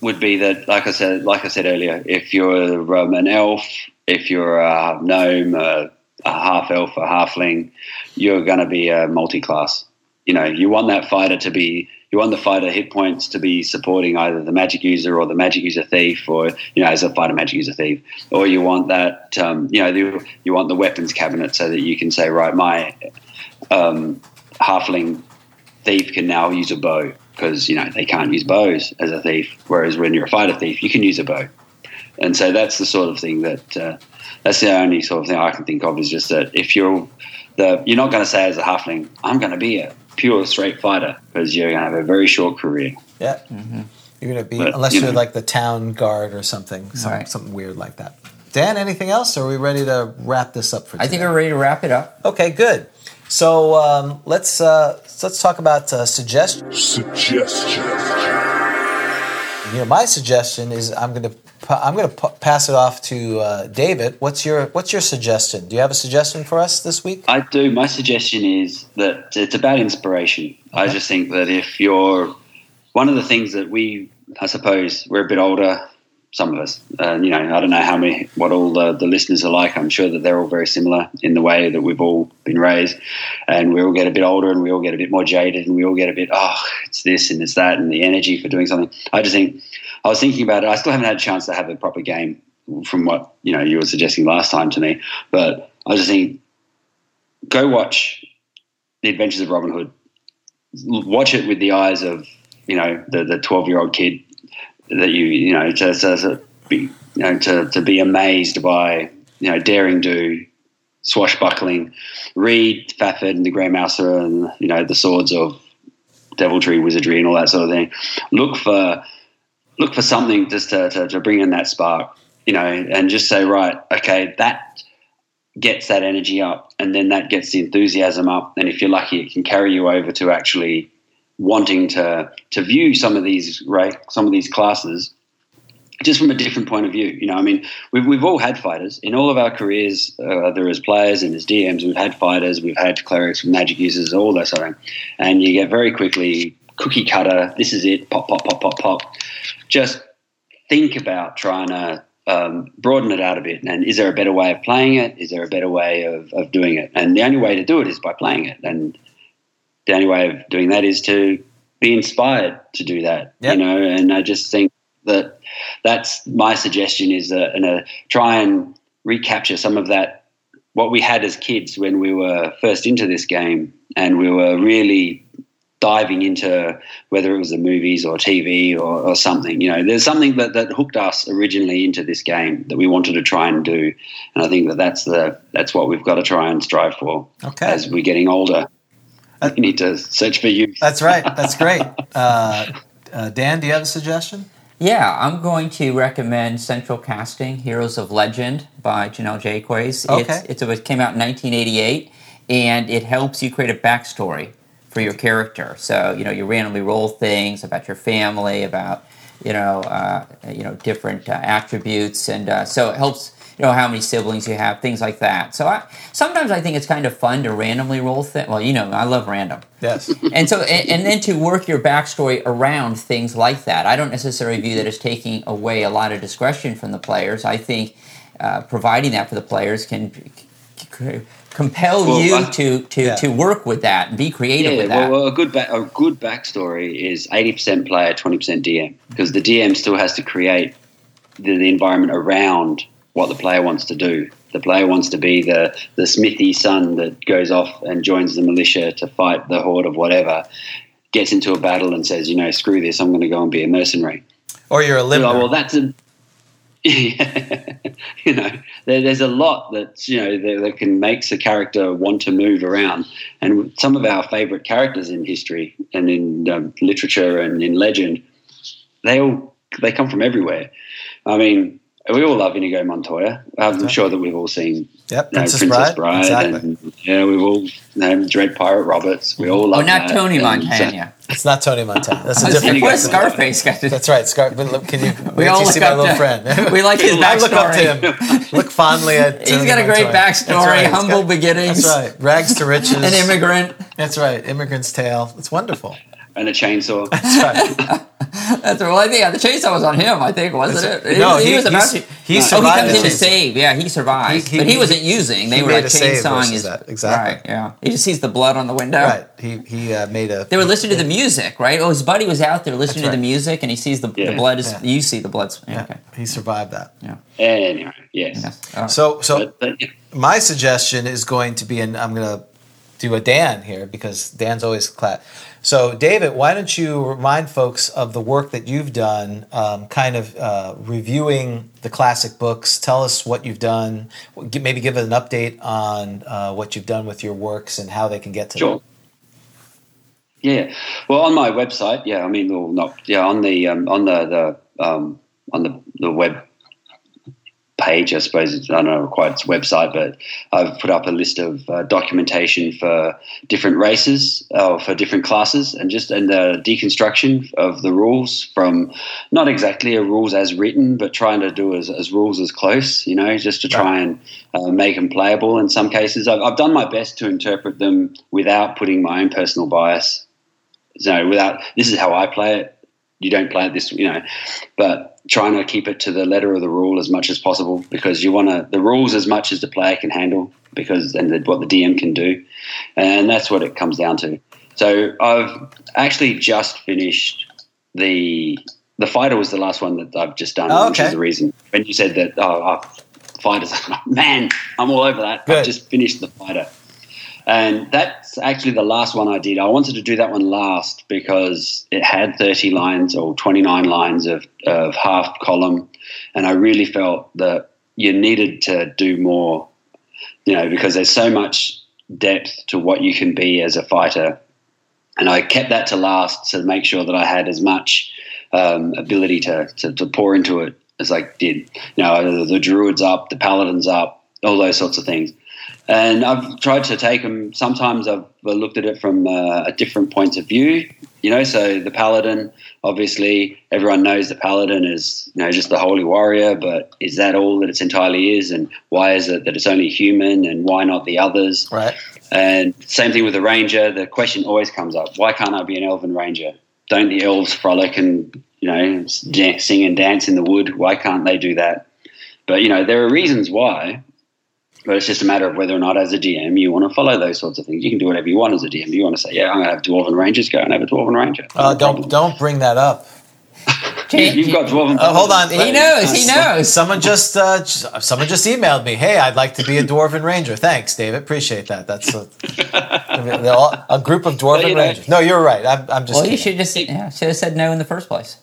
would be that, like I said, like I said earlier, if you're um, an elf, if you're a gnome, a, a half elf, a halfling, you're going to be a multi-class. You know, you want that fighter to be. You want the fighter hit points to be supporting either the magic user or the magic user thief, or you know, as a fighter magic user thief, or you want that. Um, you know, the, you want the weapons cabinet so that you can say, right, my um, halfling thief can now use a bow because you know they can't use bows as a thief. Whereas when you're a fighter thief, you can use a bow. and so that's the sort of thing that uh, that's the only sort of thing I can think of is just that if you're the you're not going to say as a halfling, I'm going to be a pure straight fighter because you're going to have a very short career. Yeah. You're gonna be But, unless you you're know. like the town guard or something, some, Right. something weird like that. Dan, anything else? Or are we ready to wrap this up for I think we're ready to wrap it up. Okay, good. So um, let's uh, let's talk about uh, suggestions. Suggestion. You know, my suggestion is I'm going to I'm going to pass it off to uh, David. What's your what's your suggestion? Do you have a suggestion for us this week? I do. My suggestion is that it's about inspiration. I just think that if you're one of the things that we, I suppose, we're a bit older, some of us, uh, you know, I don't know how many, what all the, the listeners are like. I'm sure that they're all very similar in the way that we've all been raised. And we all get a bit older and we all get a bit more jaded and we all get a bit, oh, it's this and it's that and the energy for doing something. I just think, I was thinking about it. I still haven't had a chance to have a proper game from what, you know, you were suggesting last time to me. But I just think, go watch The Adventures of Robin Hood. Watch it with the eyes of you know the the twelve year old kid that you you know to, to, to be you know to, to be amazed by you know daring do swashbuckling. Read Fafhrd and the Grey Mouser and you know the swords of deviltry, wizardry, and all that sort of thing. Look for look for something just to, to, to bring in that spark, you know, and just say, right, okay, that gets that energy up and then that gets the enthusiasm up. And if you're lucky it can carry you over to actually wanting to to view some of these right some of these classes just from a different point of view. You know i mean we've, we've all had fighters. In all of our careers uh, there as players and as dms we've had fighters. We've had clerics magic users all that sort of thing. And you get very quickly cookie cutter this is it pop pop pop pop pop just think about trying to um, broaden it out a bit. And is there a better way of playing it? Is there a better way of, of doing it? And the only way to do it is by playing it. And the only way of doing that is to be inspired to do that. Yep. You know, and I just think that that's my suggestion is that and uh, try and recapture some of that what we had as kids when we were first into this game and we were really diving into whether it was the movies or TV or, or something. You know, there's something that, that hooked us originally into this game that we wanted to try and do, and I think that that's the that's what we've got to try and strive for Okay. as we're getting older. we need to search for youth. That's right. That's great. Uh, uh, Dan, do you have a suggestion? Yeah, I'm going to recommend Central Casting Heroes of Legend by Jennell Jaquays. Okay. It's, it's, it came out in 1988, and it helps you create a backstory for your character. So, you know, you randomly roll things about your family, about, you know, uh, you know, different uh, attributes. And uh, so it helps, you know, how many siblings you have, things like that. So I, sometimes I think it's kind of fun to randomly roll things. Well, you know, I love random Yes. and so and, and then to work your backstory around things like that i don't necessarily view that as taking away a lot of discretion from the players i think uh, providing that for the players can compel Well, you I- to to, Yeah. to work with that and be creative Yeah, with that well, well, a good ba- a good backstory is eighty percent player, twenty percent DM, because the DM still has to create the, the environment around what the player wants to do. The player wants to be the the smithy son that goes off and joins the militia to fight the horde of whatever, gets into a battle and says, you know, screw this, I'm going to go and be a mercenary. Or you're a Well, limber. well, that's a you know, there, there's a lot that you know that, that can makes a character want to move around. And some of our favourite characters in history and in um, literature and in legend, they all they come from everywhere. I mean, we all love Inigo Montoya. I'm right. sure that we've all seen yep. you know, Princess, Bride. Exactly. and yeah, we've all you know, Dread Pirate Roberts. We all love. oh not that. tony And, uh, montana It's not Tony Montana. That's a different. like, what guy. Scarface got to That's right. Scar. but look, Can you? We all you see my little to- friend. we like his I look up to backstory. him. Look fondly at. He's Tony got a great Montoya. Backstory, right. Humble got- beginnings, That's right. Rags to riches. an immigrant. That's right. Immigrant's tale. It's wonderful. And a chainsaw. That's right. That's well, I think yeah, the chainsaw was on him. I think wasn't it? No, he- was about he's- to. he oh, survived he comes the in to save. Yeah, he survived, He- he- but he he- wasn't using. They he were made like a save chainsawing versus his. that. Exactly. Right. Yeah. He just sees the blood on the window. Right. He he uh, made a. They were listening to the music, right? Oh, his buddy was out there listening That's to the music, and he sees the, the blood. Is Yeah. you see the blood? Yeah. Yeah, Okay. he survived that. Yeah. Anyway, yes. Yes. Oh. So so But, but, yeah. my suggestion is going to be, and I'm going to do a Dan here because Dan's always cla So, David, why don't you remind folks of the work that you've done, um, kind of uh, reviewing the classic books? Tell us what you've done. Maybe give an update on uh, what you've done with your works and how they can get to Sure. them. Yeah. Well, on my website, yeah, I mean, well, not yeah, on the um, on the the um, on the the web page, I suppose it's, I don't know quite its website, but I've put up a list of uh, documentation for different races, uh, for different classes, and just and the deconstruction of the rules from not exactly a rules as written, but trying to do as, as rules as close, you know, just to try and uh, make them playable. In some cases, I've, I've done my best to interpret them without putting my own personal bias. So without this is how I play it. You don't play it this, you know, but trying to keep it to the letter of the rule as much as possible because you want to the rules as much as the player can handle because and the, what the DM can do, and that's what it comes down to. So I've actually just finished the the fighter was the last one that I've just done, Oh, which is the reason when you said that oh, oh fighters, man, I'm all over that. Good. I've just finished the fighter. And that's actually the last one I did. I wanted to do that one last because it had 30 lines or 29 lines of, of half column. And I really felt that you needed to do more, you know, because there's so much depth to what you can be as a fighter. And I kept that to last to make sure that I had as much um, ability to, to, to pour into it as I did. You know, the, the druids up, the paladins up, all those sorts of things. And I've tried to take them. Sometimes I've looked at it from uh, a different points of view. You know, so the paladin, obviously, everyone knows the paladin is, you know, just the holy warrior. But is that all that it's entirely is? And why is it that it's only human? And why not the others? Right. And same thing with the ranger. The question always comes up: Why can't I be an elven ranger? Don't the elves frolic and you know sing and dance in the wood? Why can't they do that? But you know there are reasons why. But it's just a matter of whether or not, as a DM, you want to follow those sorts of things. You can do whatever you want as a DM. You want to say, "Yeah, I'm going to have dwarven rangers." Go and have a dwarven ranger. Uh, No don't problem. don't bring that up. You- You've got dwarven. Uh, hold on. He knows. He knows. Someone just uh, someone just emailed me. Hey, I'd like to be a dwarven ranger. Thanks, David. Appreciate that. That's a, a group of dwarven Well, you know- rangers. No, you're right. I'm, I'm just. Well, you should just yeah, should have said no in the first place.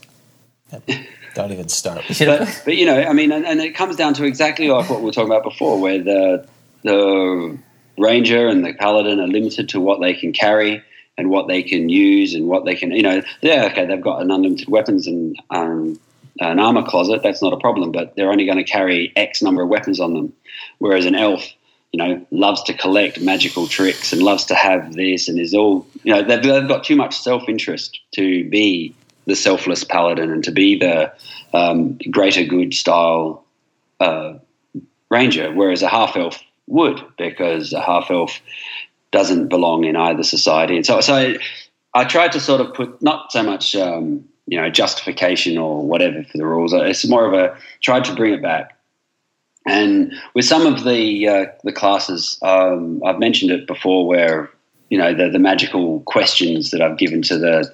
Don't even start. But, but you know, I mean, and, and it comes down to exactly like what we were talking about before, where the the ranger and the paladin are limited to what they can carry and what they can use and what they can, you know, yeah, okay, they've got an unlimited weapons and um, an armor closet. That's not a problem, but they're only going to carry X number of weapons on them, whereas an elf. You know, loves to collect magical tricks and loves to have this and is all, you know, they've, they've got too much self interest to be the selfless paladin and to be the um, greater good style uh, ranger, whereas a half elf would, because a half elf doesn't belong in either society. And so, so I, I tried to sort of put not so much um, you know justification or whatever for the rules. It's more of a tried to bring it back. And with some of the uh, the classes, um, I've mentioned it before, where you know the, the magical questions that I've given to the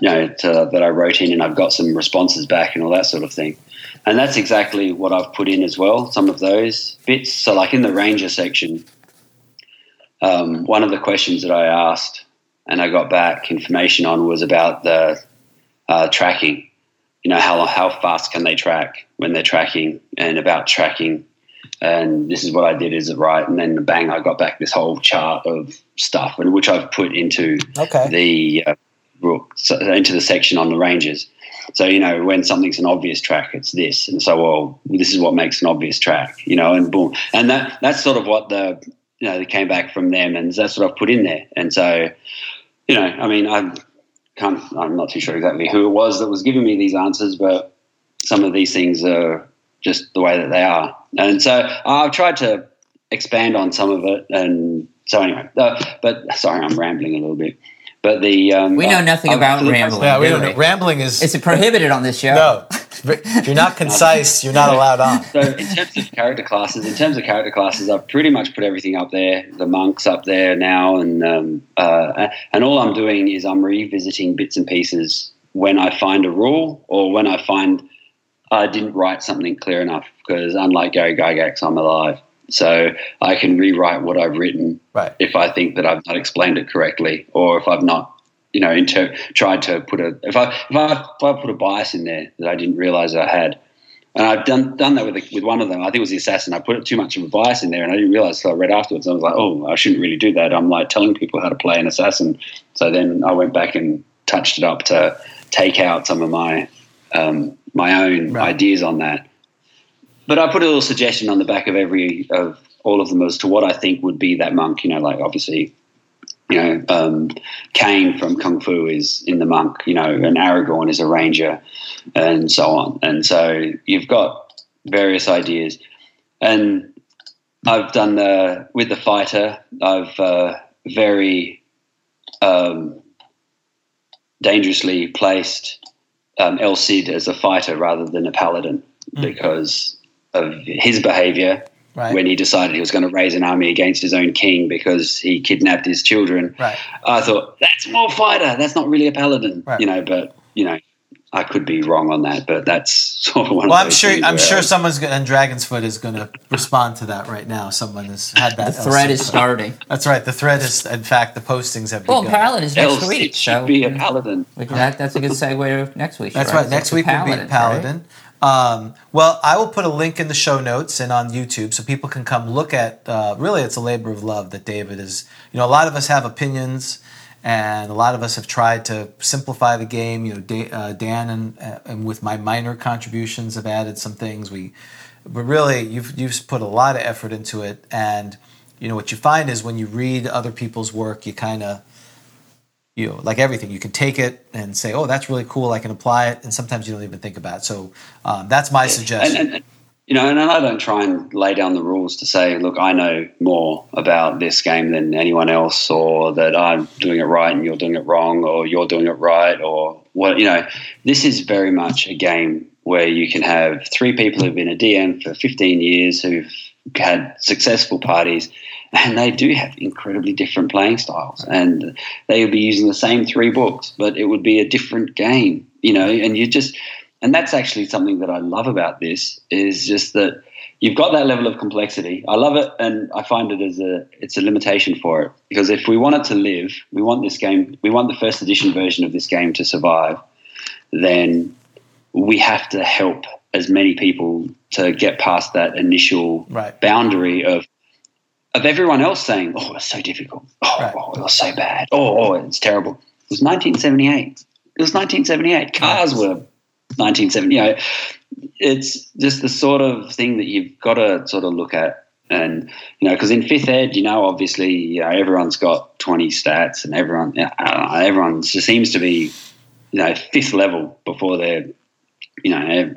you know to, that I wrote in, and I've got some responses back and all that sort of thing. And that's exactly what I've put in as well. Some of those bits. So, like in the ranger section, um, one of the questions that I asked and I got back information on was about the uh, tracking. You know, how how fast can they track when they're tracking, and about tracking. And this is what I did. Is it right? And then bang, I got back this whole chart of stuff, and which I've put into Okay. the uh, into the section on the ranges. So you know when something's an obvious track, it's this, and so well, this is what makes an obvious track, you know, and boom, and that that's sort of what the you know that came back from them, and that's what I've put in there, and so you know, I mean, I can't, I'm not too sure exactly who it was that was giving me these answers, but some of these things are just the way that they are, and so I've tried to expand on some of it, and so anyway, uh, but sorry, I'm rambling a little bit. But the um, We know nothing uh, about for the- rambling. Yeah, we do don't know. Rambling is It's prohibited on this show. no. If you're not concise, you're not allowed on. So in terms of character classes, in terms of character classes, I've pretty much put everything up there. The monks up there now, and um, uh, and all I'm doing is I'm revisiting bits and pieces when I find a rule or when I find I didn't write something clear enough. Because unlike Gary Gygax, I'm alive, so I can rewrite what I've written Right. if I think that I've not explained it correctly, or if I've not you know, inter- tried to put a if I if I if I put a bias in there that I didn't realize I had. And I've done done that with a, with one of them. I think it was the assassin. I put too much of a bias in there, and I didn't realize. So I read afterwards. I was like, "Oh, I shouldn't really do that." I'm like telling people how to play an assassin. So then I went back and touched it up to take out some of my um, my own Right. ideas on that. But I put a little suggestion on the back of every of all of them as to what I think would be that monk. You know, like obviously, you know, um, Caine from Kung Fu is in the monk. You know, and Aragorn is a ranger, and so on. And so you've got various ideas, and I've done the with the fighter. I've uh, very um, dangerously placed um, El Cid as a fighter rather than a paladin because of his behavior Right. when he decided he was going to raise an army against his own king because he kidnapped his children. Right. I thought that's more fighter. That's not really a paladin, Right. you know. But you know, I could be wrong on that. But that's sort of one. Well, of I'm those sure. I'm sure I- someone's going and Dragonsfoot is going to respond to that right now. Someone has had that. The thread is starting. That's right. The thread is. In fact, the postings have been. Well, begun. Paladin is El next Cid week, should so be a paladin. that, that's a good segue to next week. That's right. Next week will be right? Paladin. Um, well, I will put a link in the show notes and on YouTube so people can come look at. Uh, really, it's a labor of love that David is. You know, a lot of us have opinions, and a lot of us have tried to simplify the game. You know, Da- uh, Dan and uh, and with my minor contributions have added some things. We, but really, you've you've put a lot of effort into it, and you know what you find is when you read other people's work, you kind of you know, like everything, you can take it and say, "Oh, that's really cool. I can apply it," and sometimes you don't even think about it. So um, that's my suggestion. And, and, you know, and I don't try and lay down the rules to say, look, I know more about this game than anyone else, or that I'm doing it right and you're doing it wrong, or you're doing it right, or what. You know, this is very much a game where you can have three people who've been a DM for 15 years who've had successful parties. And they do have incredibly different playing styles, and they would be using the same three books, but it would be a different game, you know. And you just, and that's actually something that I love about this is just that you've got that level of complexity. I love it, and I find it as a it's a limitation for it because if we want it to live, we want this game, we want the first edition version of this game to survive, then we have to help as many people to get past that initial Right. boundary of of everyone else saying, "Oh, it's so difficult. Oh, Right. oh, it was so bad. Oh, oh, it's terrible." It was 1978. It was 1978. Cars were 1970. You know, it's just the sort of thing that you've got to sort of look at. And you know, because in fifth ed, you know, obviously, you know, everyone's got 20 stats, and everyone, know, know, everyone just seems to be, you know, fifth level before they're, you know,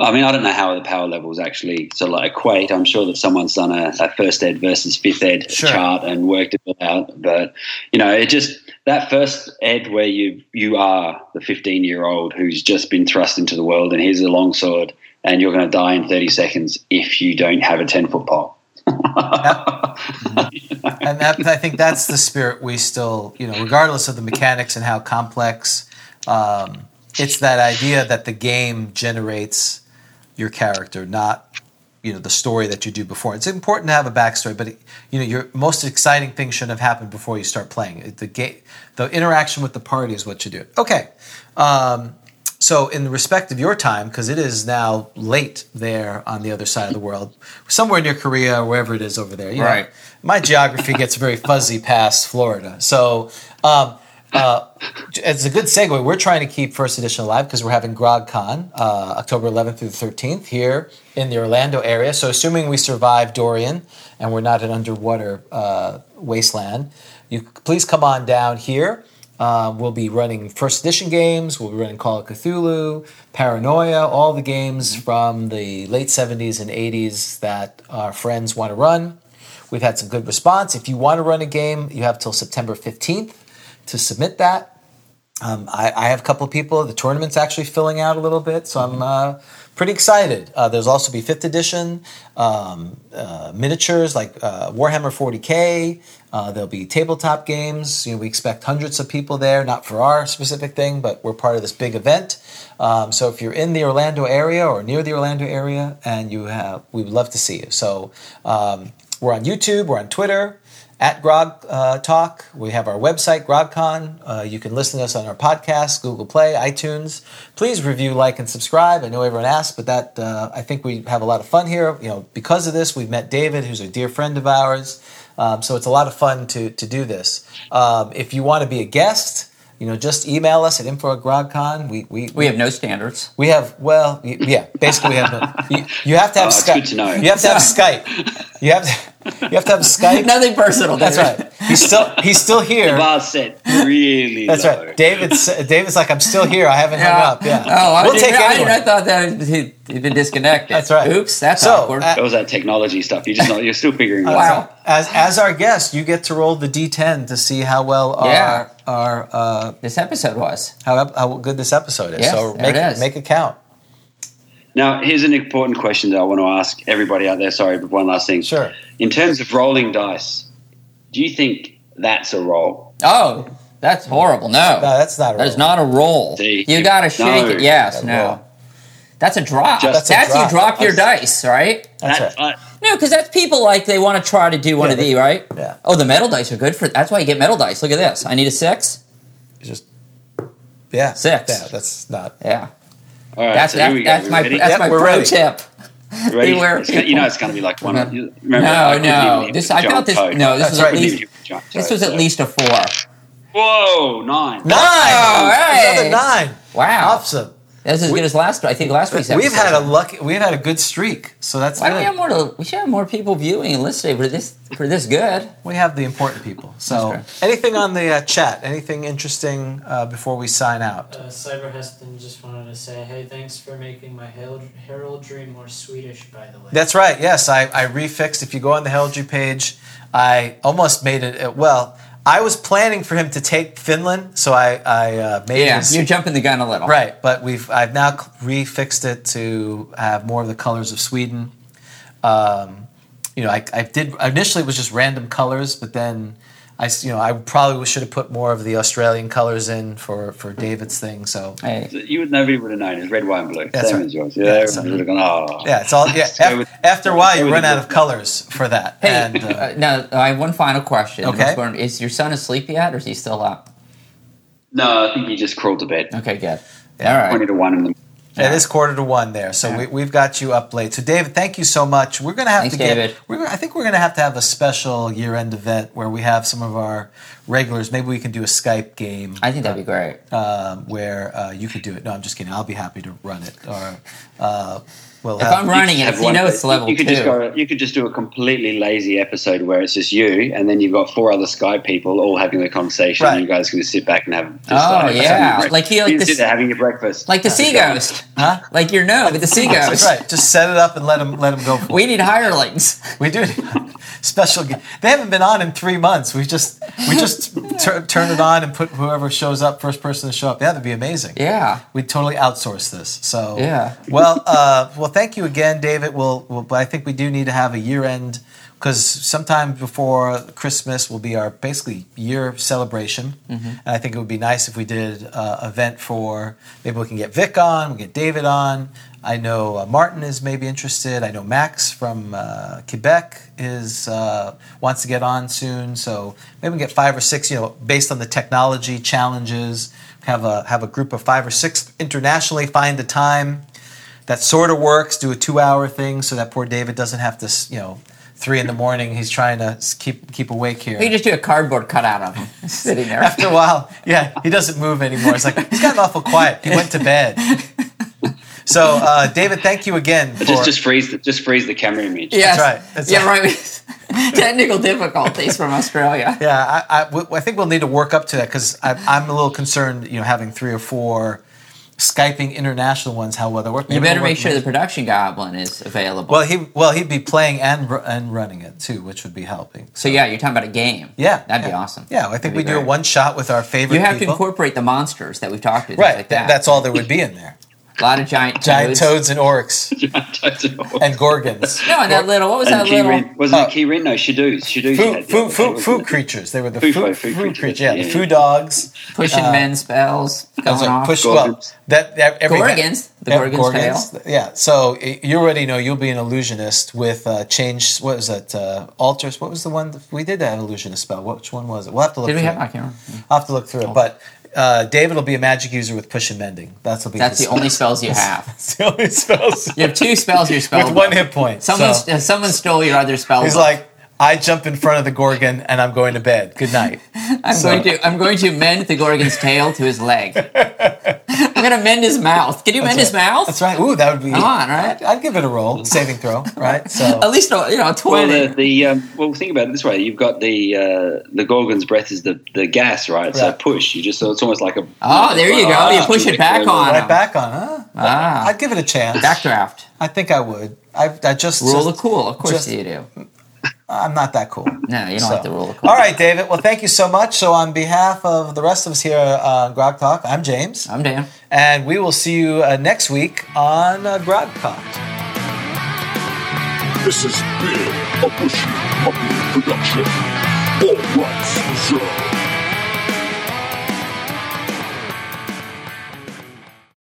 I mean, I don't know how the power levels actually sort of like equate. I'm sure that someone's done a, a first ed versus fifth ed Sure. chart and worked it out. But you know, it just that first ed where you you are the 15 year old who's just been thrust into the world, and here's a longsword, and you're going to die in 30 seconds if you don't have a 10 foot pole. and that, I think that's the spirit we still, you know, regardless of the mechanics and how complex, um, it's that idea that the game generates your character, not you know the story that you do before. It's important to have a backstory, but it, you know your most exciting thing shouldn't have happened before you start playing. It- The game, the interaction with the party is what you do. Okay. Um, so, in respect of your time, because it is now late there on the other side of the world, somewhere near Korea or wherever it is over there. you know, Right. my geography gets very fuzzy past Florida. So, um, uh, it's a good segue. We're trying to keep First Edition alive because we're having GrogCon uh, October 11th through the 13th here in the Orlando area. So, assuming we survive Dorian and we're not an underwater uh, wasteland, you please come on down here. Um, we'll be running first edition games. We'll be running Call of Cthulhu, Paranoia, all the games from the late 70s and 80s that our friends want to run. We've had some good response. If you want to run a game, you have till September 15th to submit that. Um, I, I have a couple of people. The tournament's actually filling out a little bit, so I'm uh, pretty excited. Uh, there's also be fifth edition um, uh, miniatures like uh, Warhammer 40k. Uh, there'll be tabletop games. You know, we expect hundreds of people there, not for our specific thing, but we're part of this big event. Um, so if you're in the Orlando area or near the Orlando area, and you have, we would love to see you. So um, we're on YouTube, we're on Twitter. At Grog uh, Talk. We have our website, GrogCon. Uh, you can listen to us on our podcast, Google Play, iTunes. Please review, like, and subscribe. I know everyone asks, but that uh, I think we have a lot of fun here. You know, because of this, we've met David, who's a dear friend of ours. Um, so it's a lot of fun to to do this. Um, if you want to be a guest, you know, just email us at info at GrogCon. We we We have no standards. we have well, yeah. Basically, we have no. You, you have to have Oh, Skype. good to know. You have to have Skype. You have to. You have to have Skype. Nothing personal. That's right. He's still he's still The here. bar set really That's low. right. David's David's like I'm still here. I haven't hung up. Yeah. Oh, I, we'll didn't, take I, anyone. I thought that he'd, he'd been disconnected. That's right. Oops, that's So, awkward. uh, That was that technology stuff. You just not, you're still figuring it out. Wow. As as our guest, you get to roll the D10 to see how well our Yeah. our uh, this episode was. how how good this episode is. Yes, so make it is. make it count. Now, here's an important question that I want to ask everybody out there. Sorry, but one last thing. Sure. In terms of rolling dice, do you think that's a roll? Oh, that's horrible. No, No, that's not. A roll. that is not a roll. See? you got to shake No. it. Yes, no. roll. That's a drop. Just- that's That's a you drop. drop your dice, right? That's That- right. I- No, because that's people like they want to try to do one Yeah, of they- these, right? Yeah. Oh, the metal dice are good for. That's why you get metal dice. Look at this. I need a six. Just yeah. Six. Yeah, that's not. Yeah, all right, that's so here that's, we go. my ready? that's Yep, my we're pro ready. tip. Ready? beware It's gonna- you know it's going to be like one. of you No, I no. This I the felt this. toad. No, this That's was right. at least hit this toad, was at least a four. Whoa, nine. Nine. Oh, hey. Another nine. Wow, Awesome. That's as good as last. I think last week's. We've had a lucky. We've had a good streak. So that's Why do we have more? To, we should have more people viewing and listening for this for this good. We have the important people. So anything on the uh, chat? Anything interesting uh, before we sign out? Uh, Cyber Heston just wanted to say, hey, thanks for making my heraldry more Swedish, by the way. That's right. Yes, I, I refixed. If you go on the Heraldry page, I almost made it. uh, Well, I was planning for him to take Finland, so I I uh, made Yeah, his you're jumping the gun a little. right. But we've I've now refixed it to have more of the colors of Sweden. Um, you know, I, I did initially it was just random colors, but then I s- you know I probably should have put more of the Australian colors in for for David's thing. So Hey, You would never would have known. It's red, white, and blue. That's Same right. as yours. Yeah, Yeah, so- everybody would have gone. Oh, yeah, it's all yeah. Af- with- after a while, you run out of colors for that. hey. and, uh, uh, now I have one final question. Okay. What's going- Is your son asleep yet, or is he still up? No, I think he just crawled to bed. Okay, good. Yeah. All right. Twenty to one in the It is quarter to one there, so Yeah. we, we've got you up late. So, David, thank you so much. We're gonna have Thanks, to get. David. We're I think we're gonna have to have a special year-end event where we have some of our regulars. Maybe we can do a Skype game. I think that'd be great. um, where uh, you could do it. No, I'm just kidding. I'll be happy to run it. Or uh, we'll If have. I'm running it, you know it's level you could two. just go. You could just do a completely lazy episode where it's just you, and then you've got four other Skype people all having the conversation. Right. And you guys can just sit back and have. Just Oh, like, yeah. having Like you- you like can the sit there s- having your breakfast. like the sea ghost, huh? like your no, with the sea That's ghost. right. Just set it up and let them let them go. For We need hirelings. We do special. ge- They haven't been on in three months. We just we just tur- turn it on and put whoever shows up first person to show up. Yeah, that'd be amazing. Yeah. We totally outsource this. So Yeah. Well, uh, well, thank you again, David. We'll, we'll but I think we do need to have a year end because sometime before Christmas will be our basically year celebration, and I think it would be nice if we did uh, event for maybe we can get Vic on, we get David on. I know uh, Martin is maybe interested. I know Max from uh, Quebec is uh, wants to get on soon. So maybe we can get five or six. You know, based on the technology challenges, have a have a group of five or six internationally. Find a time that sort of works. Do a two-hour thing so that poor David doesn't have to, you know, three in the morning. He's trying to keep keep awake here. We just do a cardboard cutout of him sitting there. After a while, yeah, he doesn't move anymore. It's like he's gotten awful quiet. He went to bed. So, uh, David, thank you again. For, just just freeze the just freeze the camera image. Yes. right, that's yeah, right. Technical difficulties from Australia. yeah, I, I, I think we'll need to work up to that because I'm a little concerned. You know, having three or four skyping international ones, how well they work. You better make sure the production goblin is available. Well, he well he'd be playing and and running it too, which would be helping. so yeah, you're talking about a game. Yeah, that'd be awesome. Yeah, I think we do a one shot with our favorite. You have to incorporate the monsters that we've talked to. things right. like th- that. That's all there would be in there. A lot of giant Giant toads. toads and orcs and gorgons. No, and that little. What was and that little? Kirin, wasn't Oh. it Kirin? No, Shadoos. Shadoos. Food, had the food, other day, food, wasn't food it? creatures. They were the Food- food, food food creatures, creatures. Yeah, yeah, the yeah. food dogs. Pushing Uh, men spells That's going right, off. push well. Gorgons. That, that every Gorgons, the yeah, Gorgon's tail. Yeah. So y- you already know you'll be an illusionist with uh, change. What was that? Uh, altars. What was the one that we did that illusionist spell? Which one was it? We'll have to look. Did we through have? it. I can't remember. I'll have to look through it. But uh, David will be a magic user with push and mending. That's will be. That's the only spells you have. That's the only spells. You have two spells. Your spell with one hit point. Someone, So someone stole your other spell. he's book. like, I jump in front of the gorgon and I'm going to bed. Good night. I'm so- going to, I'm going to mend the Gorgon's tail to his leg. I'm going to mend his mouth. Can you mend his mouth? That's right. Ooh, that would be. Come on, right? I'd, I'd give it a roll, saving throw, right? So At least a, you know Well, twenty. the, the um, well, think about it this way: you've got the uh, the Gorgon's breath is the, the gas, right? So push. You just so it's almost like a. Oh, there you go. You push it back on. right back on, huh? Ah. I'd give it a chance. Backdraft. I think I would. I, I just Rule just- of cool. Of course just- you do. I'm not that cool. No, you don't So- like the rule of cool. All right, David. Well, thank you so much. So, on behalf of the rest of us here on Grog Talk, I'm James, I'm Dan. and we will see you uh, next week on uh, Grog Talk. This has been a Bushy Puppy production.